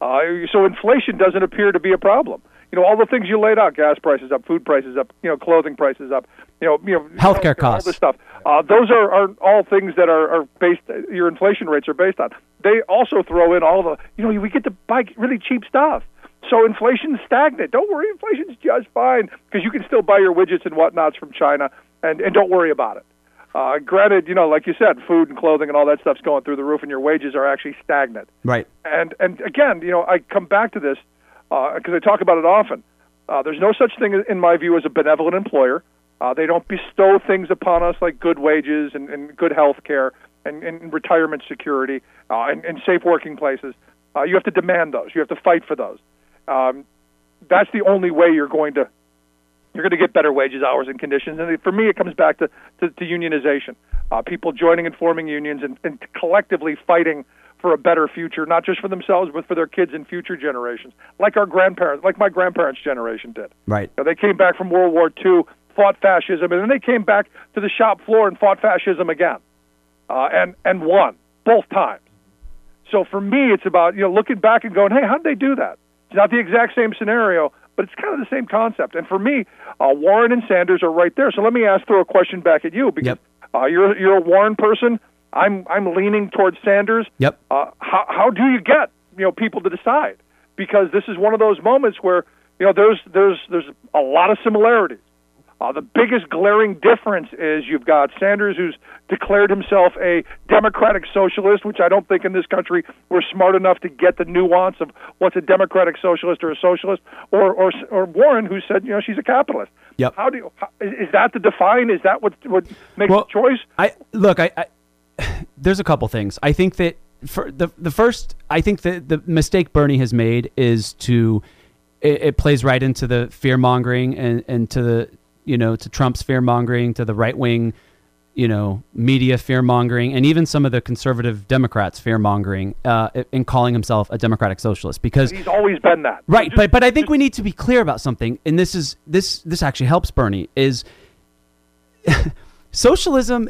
uh, so inflation doesn't appear to be a problem. You know, all the things you laid out: gas prices up, food prices up, you know, clothing prices up, you know, you know, Healthcare costs. All this stuff. Uh, those are, are all things that are, are based. Your inflation rates are based on. They also throw in all the. You know, we get to buy really cheap stuff. So inflation's stagnant. Don't worry, inflation's just fine because you can still buy your widgets and whatnots from China, and and don't worry about it. Uh, granted, you know, like you said, food and clothing and all that stuff's going through the roof, and your wages are actually stagnant. Right. And and again, you know, I come back to this because I talk about it often. Uh, there's no such thing, in my view, as a benevolent employer. Uh, they don't bestow things upon us like good wages and, and good health care and, and retirement security uh, and, and safe working places. Uh, you have to demand those. You have to fight for those. Um, that's the only way you're going to you're going to get better wages, hours, and conditions. And for me, it comes back to, to, to unionization. Uh, people joining and forming unions and, and collectively fighting for a better future, not just for themselves, but for their kids and future generations, like our grandparents, like my grandparents' generation did. Right. You know, they came back from World War II, fought fascism, and then they came back to the shop floor and fought fascism again, uh, and and won both times. So for me, it's about you know looking back and going, hey, how did they do that? It's not the exact same scenario, but it's kind of the same concept. And for me, uh, Warren and Sanders are right there. So let me ask throw a question back at you because Yep. uh, you're you're a Warren person. I'm I'm leaning towards Sanders. Yep. Uh, how how do you get you know people to decide? Because this is one of those moments where you know there's there's there's a lot of similarities. Uh, the biggest glaring difference is you've got Sanders, who's declared himself a democratic socialist, which I don't think in this country we're smart enough to get the nuance of what's a democratic socialist or a socialist, or or, or Warren, who said you know she's a capitalist. Yep. How do you, how, is that the define? Is that what what makes Well, the choice? I look. I, I there's a couple things. I think that for the the first, I think that the mistake Bernie has made is to it, it plays right into the fear mongering and and to the you know to Trump's fear mongering to the right wing. You know, media fear mongering, and even some of the conservative Democrats fear mongering, uh, in calling himself a democratic socialist, because He's always been that. Right, but but I think we need to be clear about something, and this is this this actually helps Bernie is socialism.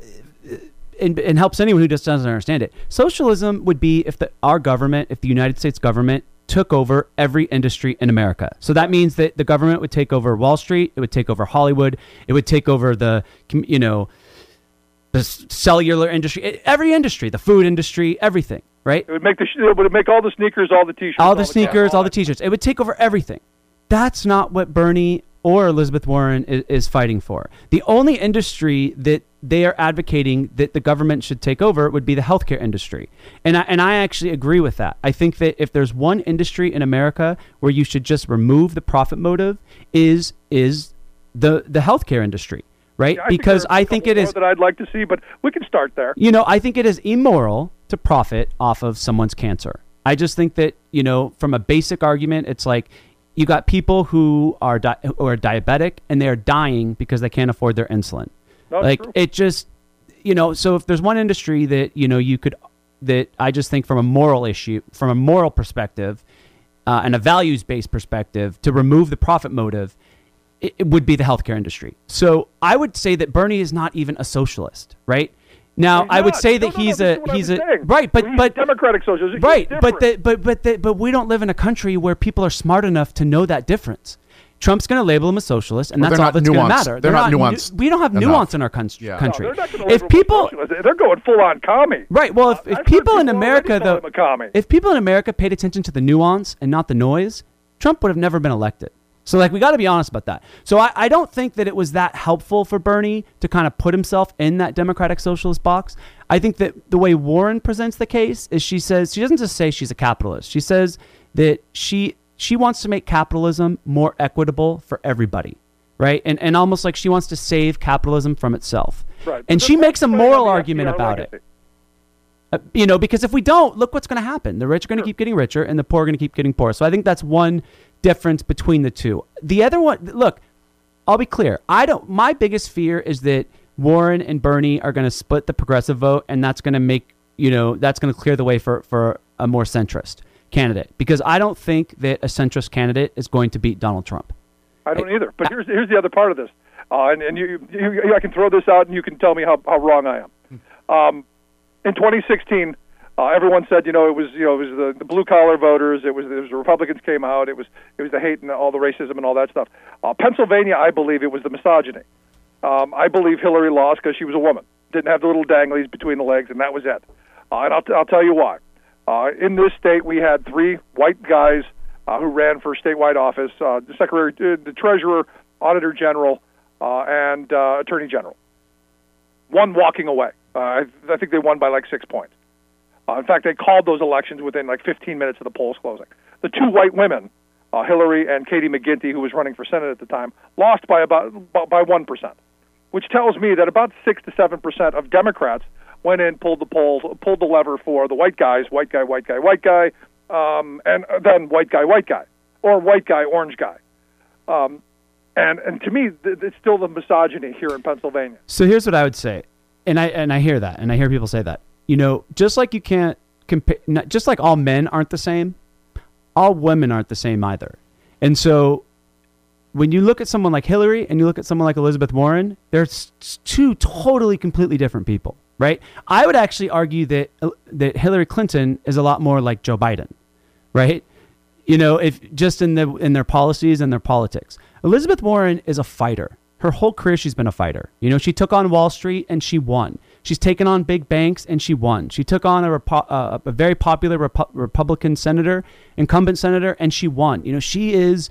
And, and helps anyone who just doesn't understand it. Socialism would be if the our government, if the United States government took over every industry in America. So that means that the government would take over Wall Street, it would take over Hollywood, it would take over the you know the cellular industry, every industry, the food industry, everything, right? It would make the sh- it would make all the sneakers, all the t-shirts, all the cats, sneakers, all the t-shirts. It would take over everything. That's not what Bernie or Elizabeth Warren is, is fighting for. The only industry that they are advocating that the government should take over would be the healthcare industry. And I, and I actually agree with that. I think that if there's one industry in America where you should just remove the profit motive is is the the healthcare industry, right? Yeah, I think because a I think it is that I'd like to see, but we can start there. you know, I think it is immoral to profit off of someone's cancer. I just think that you know, from a basic argument, it's like you got people who are di- who are diabetic and they are dying because they can't afford their insulin. That's like true. it just you know, so if there's one industry that you know you could that I just think from a moral issue, from a moral perspective, uh, and a values based perspective, to remove the profit motive, it, it would be the healthcare industry. So I would say that Bernie is not even a socialist, right? Now He's I would not. say No, that no, no, he's this a he's a saying. right, but He's but democratic socialist. Right, but the, but but the, but we don't live in a country where people are smart enough to know that difference. Trump's going to label him a socialist, and Well, that's all not that's going to matter. They're not nu- nuanced we don't have enough. nuance in our con- Yeah. No, No, country. they're not if label him a people, socialist. they're going full on commie. right? Well, if, if heard people in America though, him a commie. if people in America paid attention to the nuance and not the noise, Trump would have never been elected. So, like, we got to be honest about that. So, I, I don't think that it was that helpful for Bernie to kind of put himself in that Democratic Socialist box. I think that the way Warren presents the case is she says she doesn't just say she's a capitalist. She says that she she wants to make capitalism more equitable for everybody, right? And and almost like she wants to save capitalism from itself. Right. And she makes a moral argument about it. Uh, you know, because if we don't, look what's going to happen. The rich are going to keep getting richer, and the poor are going to keep getting poorer. So I think that's one difference between the two. The other one, look, I'll be clear. I don't. My biggest fear is that Warren and Bernie are going to split the progressive vote, and that's going to make you know that's going to clear the way for for a more centrist candidate. Because I don't think that a centrist candidate is going to beat Donald Trump. I don't either. But here's here's the other part of this, uh, and, and you, you, I can throw this out, and you can tell me how, how wrong I am. Um, in 2016, uh, everyone said, you know, it was you know it was the, the blue collar voters, it was, it was the Republicans came out, it was it was the hate and all the racism and all that stuff. Uh, Pennsylvania, I believe it was the misogyny. Um, I believe Hillary lost because she was a woman, didn't have the little danglies between the legs, and that was it. Uh, and I'll, t- I'll tell you why. Uh, in this state, we had three white guys uh, who ran for statewide office: uh, the secretary, uh, the treasurer, auditor general, uh, and uh, attorney general. One walking away. Uh, I, I think they won by like six points. Uh, in fact, they called those elections within like 15 minutes of the polls closing. The two white women, uh, Hillary and Katie McGinty, who was running for Senate at the time, lost by about by one percent, which tells me that about six to seven percent of Democrats went in, pulled the poll, pulled the lever for the white guys, white guy, white guy, white guy, um, and then white guy, white guy, or white guy, orange guy. Um, and and to me, th- it's still the misogyny here in Pennsylvania. So here's what I would say, and I and I hear that, and I hear people say that. You know, just like you can't compare, just like all men aren't the same, all women aren't the same either. And so, when you look at someone like Hillary and you look at someone like Elizabeth Warren, they're two totally, completely different people, right? I would actually argue that uh, that Hillary Clinton is a lot more like Joe Biden, right? You know, if just in the in their policies and their politics. Elizabeth Warren is a fighter. Her whole career she's been a fighter. You know, she took on Wall Street and she won. She's taken on big banks and she won. She took on a, repo- uh, a very popular Repu- Republican senator, incumbent senator, and she won. You know, she is,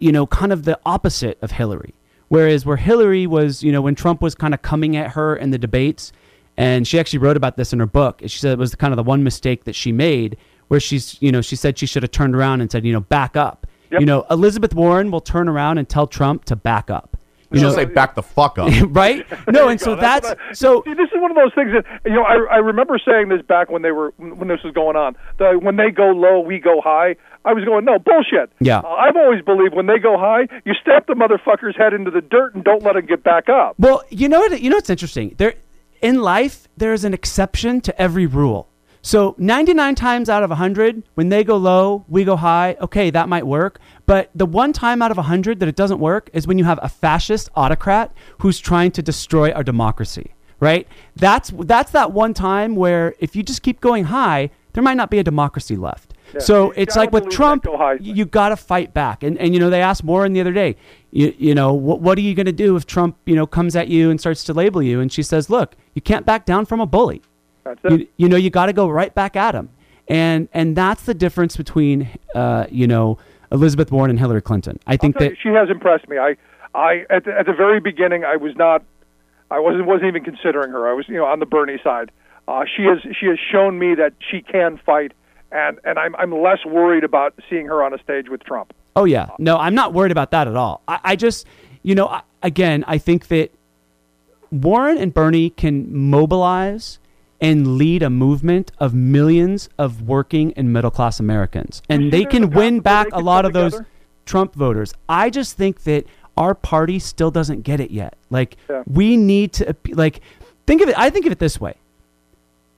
you know, kind of the opposite of Hillary. Whereas where Hillary was, you know, when Trump was kind of coming at her in the debates, and she actually wrote about this in her book. She said it was kind of the one mistake that she made, where she's, you know, she said she should have turned around and said, you know, back up. Yep. You know, Elizabeth Warren will turn around and tell Trump to back up. You You know, say back the fuck up. right? No, and so go. that's what I- so. See, this is one of those things that you know. I, I remember saying this back when they were when this was going on. The, when they go low, we go high. I was going, no bullshit. Yeah. Uh, I've always believed when they go high, you stamp the motherfucker's head into the dirt and don't let him get back up. Well, you know what? You know what's interesting? There, in life, there is an exception to every rule. So 99 times out of 100, when they go low, we go high. Okay, that might work. But the one time out of 100 that it doesn't work is when you have a fascist autocrat who's trying to destroy our democracy. Right? That's that's that one time where if you just keep going high, there might not be a democracy left. so you it's like with Trump, go you got to fight back. And and you know they asked Warren the other day, you you know what what are you going to do if Trump you know comes at you and starts to label you? And she says, look, you can't back down from a bully. That's it. You, you know you got to go right back at him. And and that's the difference between uh, you know Elizabeth Warren and Hillary Clinton. I think that you, she has impressed me. I, I at the, at the very beginning, I was not, I wasn't wasn't even considering her. I was you know on the Bernie side. Uh, she has she has shown me that she can fight, and and I'm I'm less worried about seeing her on a stage with Trump. Oh yeah, no, I'm not worried about that at all. I, I just, you know, I, again, I think that Warren and Bernie can mobilize and lead a movement of millions of working and middle class Americans. And they can win back a lot of those together? Trump voters. I just think that our party still doesn't get it yet. Like Yeah. we need to like think of it I think of it this way.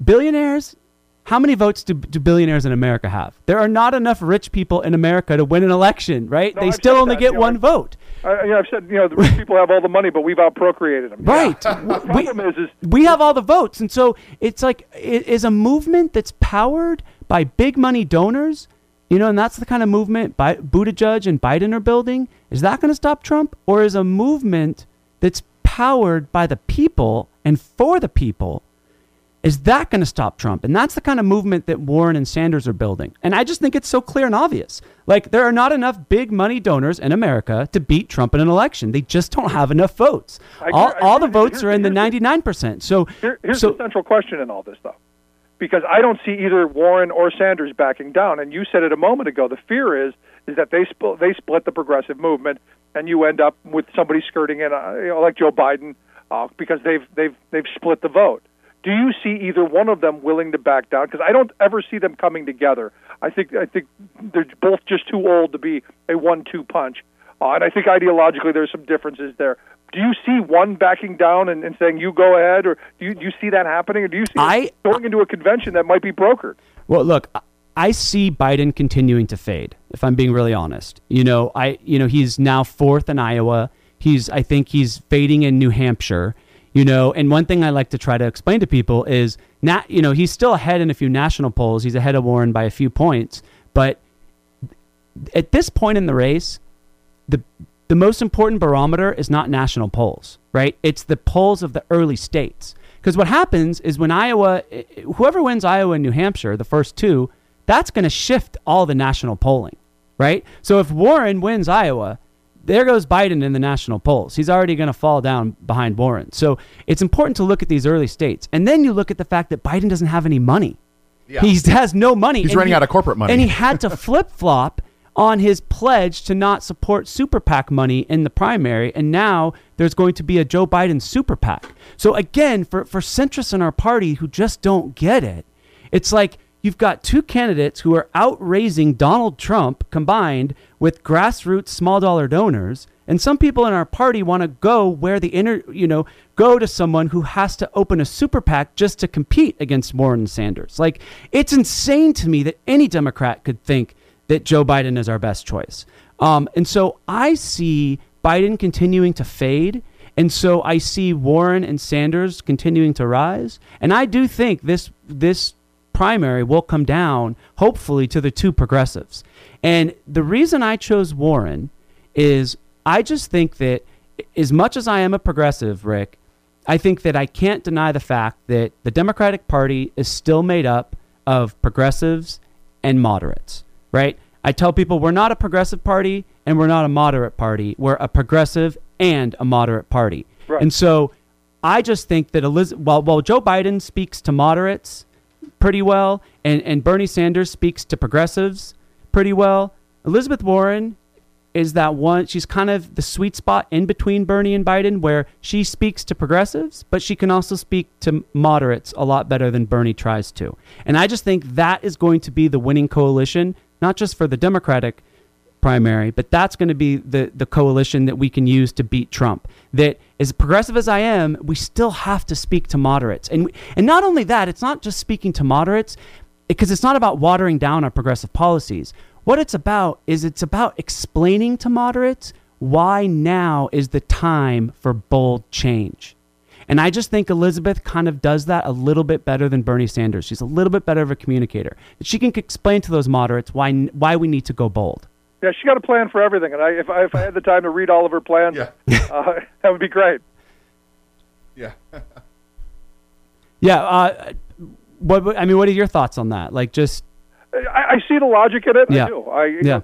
Billionaires how many votes do, do billionaires in America have? There are not enough rich people in America to win an election, right? No, they I've still only that, get one vote. I, you know, I've said, you know, the rich people have all the money, but we've outprocreated them. Right. The we, problem is, is we have all the votes. And so it's like, it is a movement that's powered by big money donors, you know, and that's the kind of movement Bi- Buttigieg and Biden are building. Is that going to stop Trump? Or is a movement that's powered by the people and for the people? Is that going to stop Trump? And that's the kind of movement that Warren and Sanders are building. And I just think it's so clear and obvious. Like, there are not enough big money donors in America to beat Trump in an election. They just don't have enough votes. I all I all the votes are in the 99%. So, Here, here's so the central question in all this, though, because I don't see either Warren or Sanders backing down. And you said it a moment ago. The fear is is that they split they split the progressive movement, and you end up with somebody skirting in, uh, you know, like Joe Biden, uh, because they've they've they've split the vote. Do you see either one of them willing to back down? Because I don't ever see them coming together. I think I think they're both just too old to be a one-two punch, uh, and I think ideologically there's some differences there. Do you see one backing down and, and saying you go ahead, or do you, do you see that happening, or do you see I- going into a convention that might be brokered? Well, look, I- I see Biden continuing to fade. If I'm being really honest, you know, I, you know, he's now fourth in Iowa. He's, I think, he's fading in New Hampshire. You know, and one thing I like to try to explain to people is, not, you know, he's still ahead in a few national polls. He's ahead of Warren by a few points, but at this point in the race, the the most important barometer is not national polls, right? It's the polls of the early states. Because what happens is when Iowa, eh, eh, whoever wins Iowa and New Hampshire, the first two, that's going to shift all the national polling, right? So if Warren wins Iowa, there goes Biden in the national polls. He's already going to fall down behind Warren. So it's important to look at these early states. And then you look at the fact that Biden doesn't have any money. Yeah. He has no money. He's running he- out of corporate money. And he had to flip flop on his pledge to not support super PAC money in the primary. And now there's going to be a Joe Biden super PAC. So again, for, for centrists in our party who just don't get it, it's like you've got two candidates who are outraising Donald Trump combined with grassroots small dollar donors. And some people in our party want to go where the inner, you know, go to someone who has to open a super PAC just to compete against Warren Sanders. Like, it's insane to me that any Democrat could think that Joe Biden is our best choice. Um, and so I see Biden continuing to fade. And so I see Warren and Sanders continuing to rise. And I do think this this primary will come down, hopefully, to the two progressives. And the reason I chose Warren is I just think that as much as I am a progressive, Rick, I think that I can't deny the fact that the Democratic Party is still made up of progressives and moderates, right? I tell people we're not a progressive party and we're not a moderate party. We're a progressive and a moderate party. Right. And so I just think that Eliz- while, while Joe Biden speaks to moderates pretty well and, and Bernie Sanders speaks to progressives pretty well, Elizabeth Warren is that one she's kind of the sweet spot in between Bernie and Biden where she speaks to progressives but she can also speak to moderates a lot better than Bernie tries to. And I just think that is going to be the winning coalition not just for the Democratic primary, but that's going to be the the coalition that we can use to beat Trump. That as progressive as I am, we still have to speak to moderates. And and not only that, it's not just speaking to moderates because it's not about watering down our progressive policies. What it's about is it's about explaining to moderates why now is the time for bold change. And I just think Elizabeth kind of does that a little bit better than Bernie Sanders. She's a little bit better of a communicator. She can explain to those moderates why why we need to go bold. Yeah, she got a plan for everything, and I, if I if I had the time to read all of her plans, Yeah. uh, that would be great. Yeah. Yeah. Uh, what what- I mean, what are your thoughts on that? Like, just I, I see the logic in it. Yeah. I do. I, Yeah.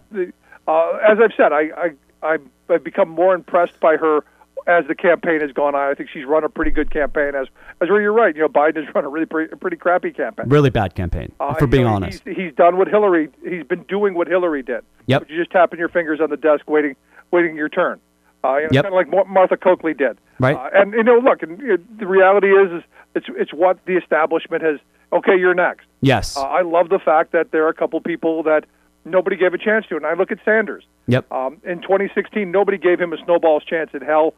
uh, as I've said, I, I, I, I've become more impressed by her as the campaign has gone on. I think she's run a pretty good campaign. As, as where you're right, you know, Biden has run a really pretty, pretty crappy campaign. really bad campaign, Uh, for you being know, honest. he's, he's done what Hillary. He's been doing what Hillary did. Yep. You're just tapping your fingers on the desk, waiting, waiting your turn. Uh, you know, Yep. kind of like Martha Coakley did. Right. Uh, and you know, look, and you know, the reality is, is it's it's what the establishment has. Okay, you're next. Yes. Uh, I love the fact that there are a couple people that nobody gave a chance to, and I look at Sanders. yep. Um, in 2016, nobody gave him a snowball's chance in hell.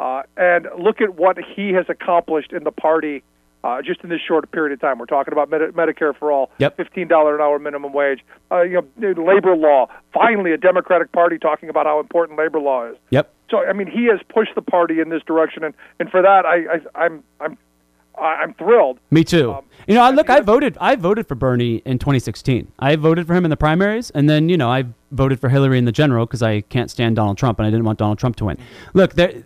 Uh, and look at what he has accomplished in the party uh, just in this short period of time. We're talking about Medi- Medicare for all, Yep. $15 an hour minimum wage, uh, you know, labor law. Finally, a Democratic Party talking about how important labor law is. Yep. So, I mean, he has pushed the party in this direction, and, and for that, I, I, I'm, I'm, I'm thrilled. Me too. Um, you know, I look, I voted, I voted for Bernie in 2016. I voted for him in the primaries, and then you know, I voted for Hillary in the general because I can't stand Donald Trump, and I didn't want Donald Trump to win. Look, there,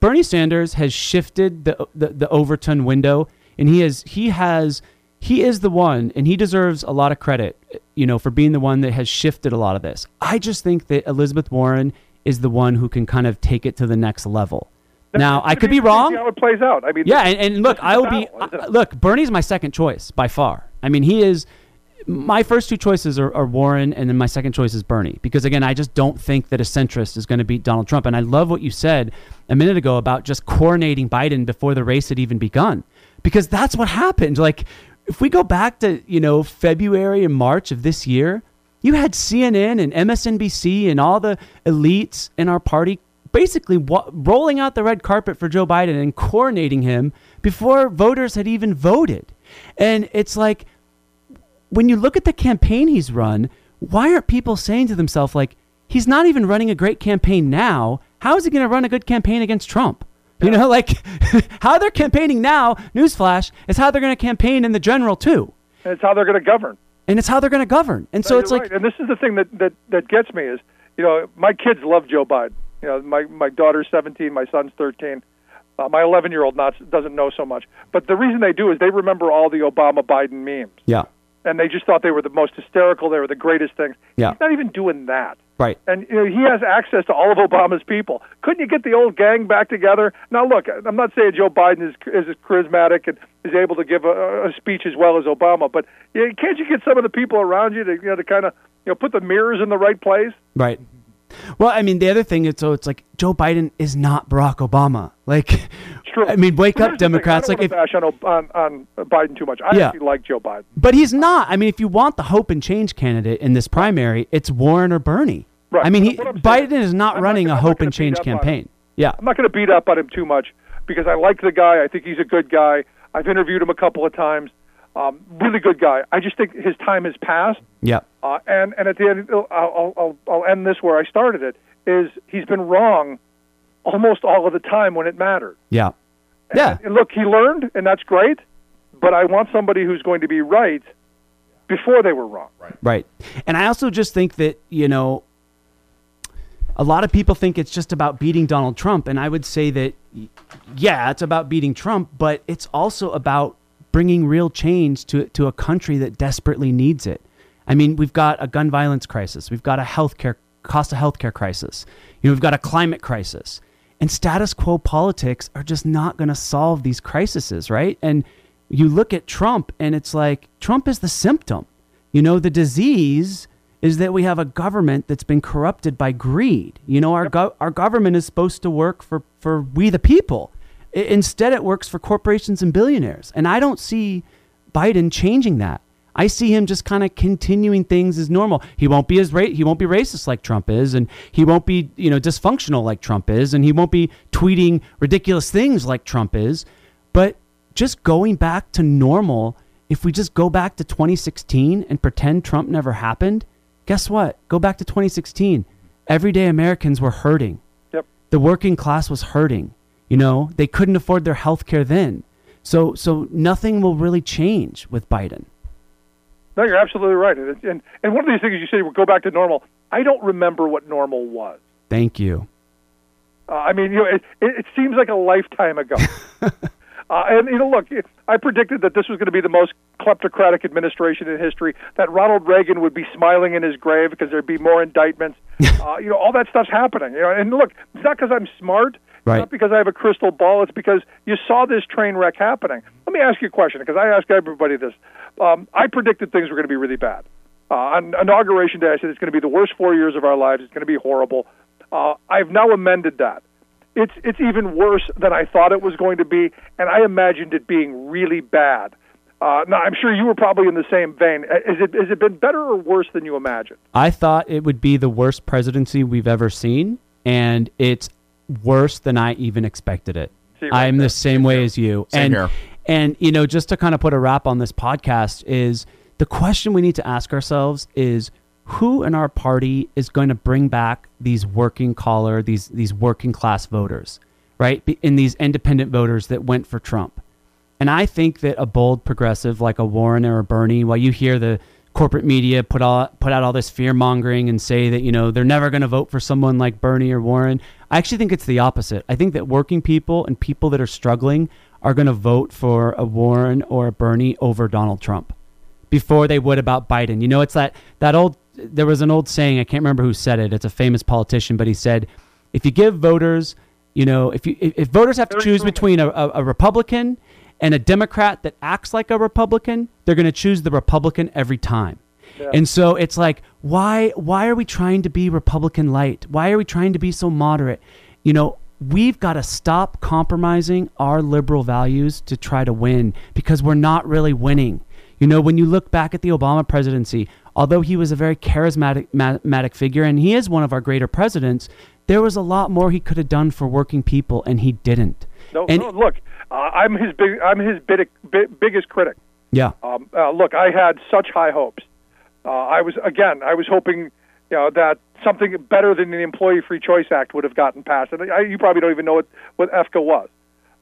Bernie Sanders has shifted the, the the Overton window, and he has he has he is the one, and he deserves a lot of credit, you know, for being the one that has shifted a lot of this. I just think that Elizabeth Warren is the one who can kind of take it to the next level. Now, I could gonna be wrong. See how it plays out. I mean, Yeah, and, and look, I will be. uh, look, Bernie's my second choice by far. I mean, he is. My first two choices are, are Warren, and then my second choice is Bernie. Because again, I just don't think that a centrist is going to beat Donald Trump. And I love what you said a minute ago about just coronating Biden before the race had even begun, because that's what happened. Like, if we go back to you know February and March of this year, you had CNN and MSNBC and all the elites in our party basically wa- rolling out the red carpet for Joe Biden and coronating him before voters had even voted. And it's like when you look at the campaign he's run, why aren't people saying to themselves like he's not even running a great campaign now? How is he going to run a good campaign against Trump? You know, like how they're campaigning now, newsflash, is how they're going to campaign in the general too. And it's how they're going to govern. And it's how they're going to govern. And so No, it's you're like right. and this is the thing that, that that gets me is, you know, my kids love Joe Biden. You know, my my daughter's 17, my son's 13. Uh, my 11 year old not doesn't know so much, but the reason they do is they remember all the Obama Biden memes, yeah. and they just thought they were the most hysterical. They were the greatest things. Yeah. He's not even doing that. Right. And you know, he has access to all of Obama's people. Couldn't you get the old gang back together? Now, look, I'm not saying Joe Biden is is charismatic and is able to give a, a speech as well as Obama, but you know, can't you get some of the people around you to you know to kind of you know put the mirrors in the right place? Right. Well, I mean, the other thing is, so it's like Joe Biden is not Barack Obama. Like, true. I mean, wake But up, here's the thing, Democrats. I Like, don't if, wanna bash on, on on Biden too much. I Yeah. actually like Joe Biden. but he's not. I mean, if you want the hope and change candidate in this primary, it's Warren or Bernie. Right. I mean, he, saying Biden is not I'm not running gonna- a not hope and change up on him. campaign. Yeah. I'm not going to beat up on him too much because I like the guy. I think he's a good guy. I've interviewed him a couple of times. Um, really good guy. I just think his time has passed. Yeah. Uh, and and at the end, I'll, I'll I'll I'll end this where I started it. Is he's been wrong almost all of the time when it mattered. Yeah. Yeah. And look, he learned, and that's great. But I want somebody who's going to be right before they were wrong. Right. Right. And I also just think that, you know, a lot of people think it's just about beating Donald Trump. And I would say that, yeah, it's about beating Trump, but it's also about bringing real change to, to a country that desperately needs it. I mean, we've got a gun violence crisis, we've got a healthcare cost of healthcare crisis, you know, we've got a climate crisis. And status quo politics are just not going to solve these crises, right? And you look at Trump and it's like Trump is the symptom. You know, the disease is that we have a government that's been corrupted by greed. You know, our go- our government is supposed to work for for we the people. Instead, it works for corporations and billionaires. And I don't see Biden changing that. I see him just kind of continuing things as normal. He won't be as ra- he won't be racist like Trump is, and he won't be you know dysfunctional like Trump is, and he won't be tweeting ridiculous things like Trump is. But just going back to normal, if we just go back to 2016 and pretend Trump never happened, guess what? Go back to 2016. Everyday Americans were hurting. Yep. The working class was hurting. You know, they couldn't afford their health care then. So so nothing will really change with Biden. No, you're absolutely right. And and, and one of these things you say, well, go back to normal. I don't remember what normal was. Thank you. Uh, I mean, you know, it, it, it seems like a lifetime ago. uh, and you know, look, I predicted that this was going to be the most kleptocratic administration in history. That Ronald Reagan would be smiling in his grave because there'd be more indictments. uh, you know, all that stuff's happening. You know, and look, it's not because I'm smart. Right. It's not because I have a crystal ball. It's because you saw this train wreck happening. Let me ask you a question because I ask everybody this. Um, I predicted things were going to be really bad. Uh, on inauguration day, I said it's going to be the worst four years of our lives. It's going to be horrible. Uh, I've now amended that. it's it's even worse than I thought it was going to be, and I imagined it being really bad. Uh, now, I'm sure you were probably in the same vein. Uh, Is it has it been better or worse than you imagined? I thought it would be the worst presidency we've ever seen, and it's worse than I even expected it. Right I'm there. the same way as you. Same and here. and you know, just to kind of put a wrap on this podcast is the question we need to ask ourselves is who in our party is going to bring back these working collar, these these working class voters, right? Be- In these independent voters that went for Trump. And I think that a bold progressive like a Warren or a Bernie, while you hear the corporate media put all put out all this fear mongering and say that you know they're never going to vote for someone like Bernie or Warren, I actually think it's the opposite. I think that working people and people that are struggling are going to vote for a Warren or a Bernie over Donald Trump before they would about Biden. You know, it's that that old. There was an old saying. I can't remember who said it. It's a famous politician, but he said, "If you give voters, you know, if you if, voters have to choose between a, a, a Republican and a Democrat that acts like a Republican, they're going to choose the Republican every time." And so it's like, why why are we trying to be Republican light? Why are we trying to be so moderate? You know, we've got to stop compromising our liberal values to try to win because we're not really winning. You know, when you look back at the Obama presidency, although he was a very charismatic ma- matic figure and he is one of our greater presidents, there was a lot more he could have done for working people and he didn't. No, and no look, uh, I'm his big I'm his big, big, biggest critic. yeah. Um, uh, look, I had such high hopes. Uh, I was again, I was hoping, you know, that something better than the Employee Free Choice Act would have gotten passed. And I, you probably don't even know what what EFCA was.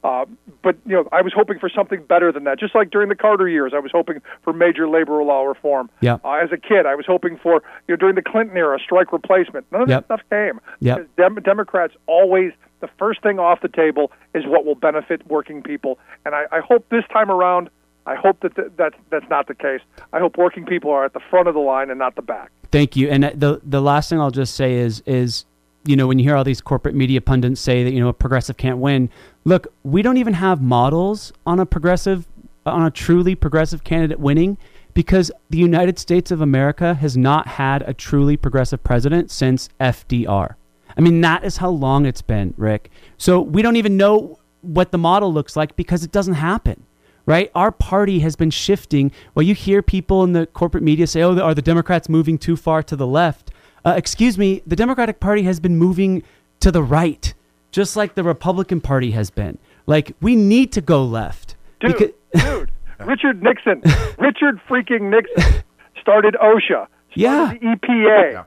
Uh, but you know, I was hoping for something better than that. Just like during the Carter years, I was hoping for major labor law reform. Yeah. Uh, as a kid, I was hoping for you know during the Clinton era strike replacement. None of Yep. that stuff came. Yep. Dem- Democrats always the first thing off the table is what will benefit working people. And I, I hope this time around, I hope that th- that's that's not the case. I hope working people are at the front of the line and not the back. Thank you. And uh, the the last thing I'll just say is is you know when you hear all these corporate media pundits say that you know a progressive can't win, look, we don't even have models on a progressive on a truly progressive candidate winning because the United States of America has not had a truly progressive president since FDR. I mean that is how long it's been, Rick. So we don't even know what the model looks like because it doesn't happen right? Our party has been shifting. Well, you hear people in the corporate media say, oh, are the Democrats moving too far to the left? Uh, excuse me, the Democratic Party has been moving to the right, just like the Republican Party has been. Like, we need to go left. Dude, Becau- dude, Richard Nixon, Richard freaking Nixon started OSHA, started Yeah. the EPA,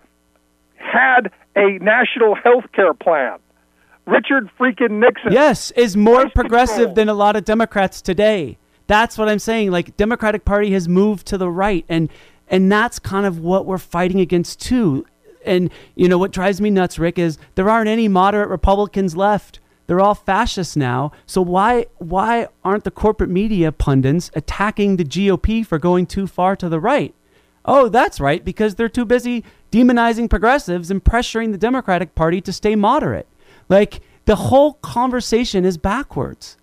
had a national health care plan. Richard freaking Nixon. yes, is more Price progressive control. than a lot of Democrats today. That's what I'm saying. Like Democratic Party has moved to the right and and that's kind of what we're fighting against too. And you know what drives me nuts, Rick, is there aren't any moderate Republicans left. They're all fascists now. So why why aren't the corporate media pundits attacking the GOP for going too far to the right? Oh, that's right, because they're too busy demonizing progressives and pressuring the Democratic Party to stay moderate. Like the whole conversation is backwards.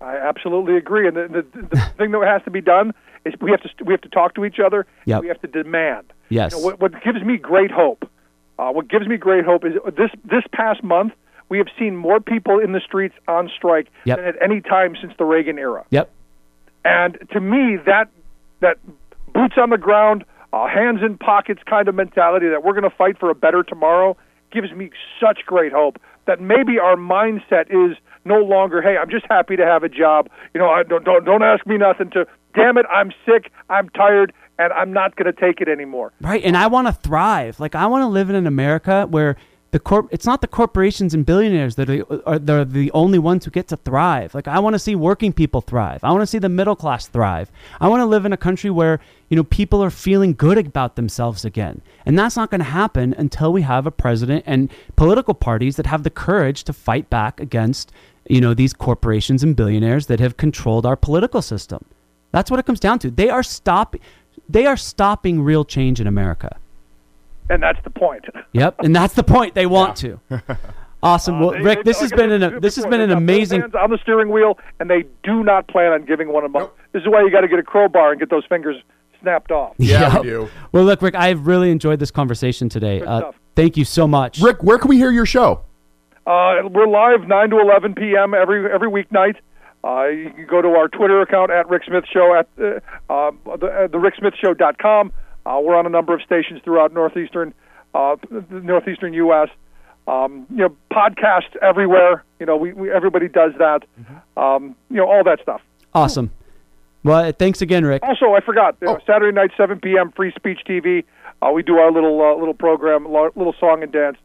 I absolutely agree. And the, the, the thing that has to be done is we have to we have to talk to each other. Yep. We have to demand. Yes. You know, what, what gives me great hope, uh, what gives me great hope is this this past month we have seen more people in the streets on strike Yep. than at any time since the Reagan era. Yep. And to me, that that boots on the ground, uh, hands in pockets kind of mentality that we're going to fight for a better tomorrow gives me such great hope that maybe our mindset is no longer, hey, I'm just happy to have a job. You know, I don't don't don't ask me nothing. To damn it, I'm sick, I'm tired, and I'm not going to take it anymore. Right. And I want to thrive. Like I want to live in an America where the corp it's not the corporations and billionaires that are, are they're the only ones who get to thrive. Like I want to see working people thrive. I want to see the middle class thrive. I want to live in a country where, you know, people are feeling good about themselves again. And that's not going to happen until we have a president and political parties that have the courage to fight back against, you know, these corporations and billionaires that have controlled our political system. That's what it comes down to. They are stopping they are stopping real change in America. And that's the point. Yep, and that's the point. They want to. Awesome. Well, They- Rick, they- this has been an this has been an amazing. hands on the steering wheel, and they do not plan on giving one a month. This is why you got to get a crowbar and get those fingers snapped off. Yeah, Yep. we do. Well, look, Rick, I've really enjoyed this conversation today. Uh, thank you so much. Rick, where can we hear your show? Uh, we're live 9 to 11 p.m. every every weeknight. Uh, you can go to our Twitter account at Rick Smith Show at uh, uh, the, uh, the RickSmithShow.com. Uh, we're on a number of stations throughout northeastern uh, northeastern U.S. Um, you know, podcasts everywhere. You know, we, we everybody does that. Um, you know, all that stuff. Awesome. Well, thanks again, Rick. Also, I forgot uh, Oh. Saturday night, 7 p.m. Free Speech TV. Uh, we do our little uh, little program, little song and dance.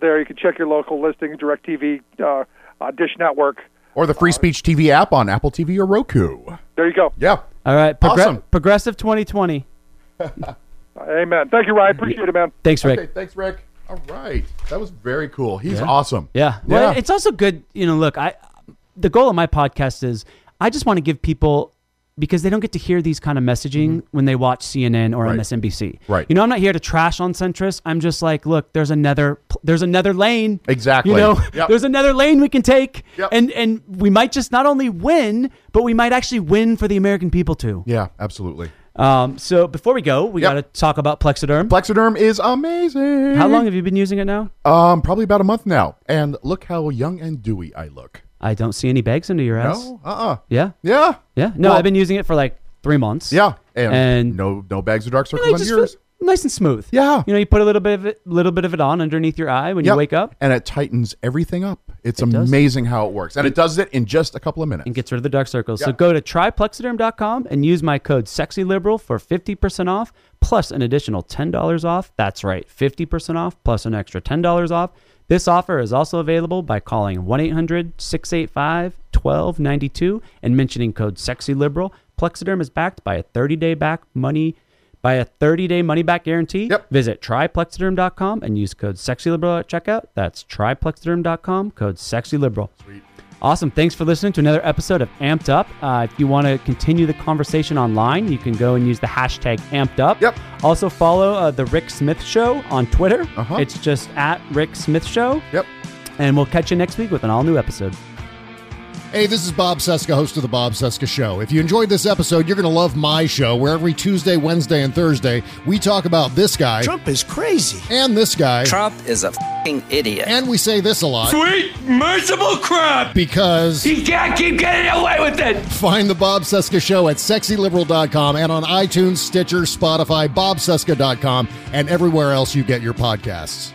There, you can check your local listing, Directv, uh, uh, Dish Network. Or the Free Speech TV app on Apple TV or Roku. There you go. Yeah. All right. Progre- Awesome. Progressive 2020. Amen. Thank you, Ryan. Appreciate it, man. Thanks, Rick. Okay, thanks, Rick. All right. That was very cool. He's awesome. Yeah. Well, Yeah. it's also good, you know, look, I the goal of my podcast is I just want to give people because they don't get to hear these kind of messaging when they watch CNN or Mm-hmm. Right. MSNBC. Right. You know, I'm not here to trash on centrist. I'm just like, look, there's another there's another lane. Exactly. You know, Yep. there's another lane we can take Yep. and and we might just not only win, but we might actually win for the American people too. Yeah, absolutely. Um, so before we go, we Yep. got to talk about Plexiderm. Plexiderm is amazing. How long have you been using it now? Um, probably about a month now. And look how young and dewy I look. I don't see any bags under your ass. No? Uh-uh. Yeah. Yeah. Yeah. No, Well- I've been using it for like three months. Yeah. And, And- no no bags of dark And circles I on just yours. feel nice and smooth. Yeah. You know, you put a little bit of it, little bit of it on underneath your eye when you wake up And it tightens everything up. It's It does. amazing how it works. And it does it in just a couple of minutes. and gets rid of the dark circles. So go to tryplexiderm.com and use my code SEXYLIBERAL for 50% off plus an additional $10 off. That's right, 50% off plus an extra $10 off. This offer is also available by calling 1 800 685 1292 and mentioning code SEXYLIBERAL. Plexiderm is backed by a 30 day back money. By a 30 day money back guarantee, Yep. visit tryplexiderm.com and use code SEXYLIBERAL at checkout. That's tryplexiderm.com, code SEXYLIBERAL. Sweet. Awesome. Thanks for listening to another episode of Amped Up. Uh, if you want to continue the conversation online, you can go and use the hashtag Amped Up. Yep. Also follow uh, the Rick Smith Show on Twitter. Uh-huh. It's just at Rick Smith Show. Yep. And we'll catch you next week with an all new episode. Hey, this is Bob Cesca, host of The Bob Cesca Show. If you enjoyed this episode, you're going to love my show, where every Tuesday, Wednesday, and Thursday, we talk about this guy Trump is crazy. and this guy. Trump is a fing idiot. And we say this a lot Sweet, merciful crap! because He can't keep getting away with it! find The Bob Cesca Show at sexyliberal.com and on iTunes, Stitcher, Spotify, bobcesca.com, and everywhere else you get your podcasts.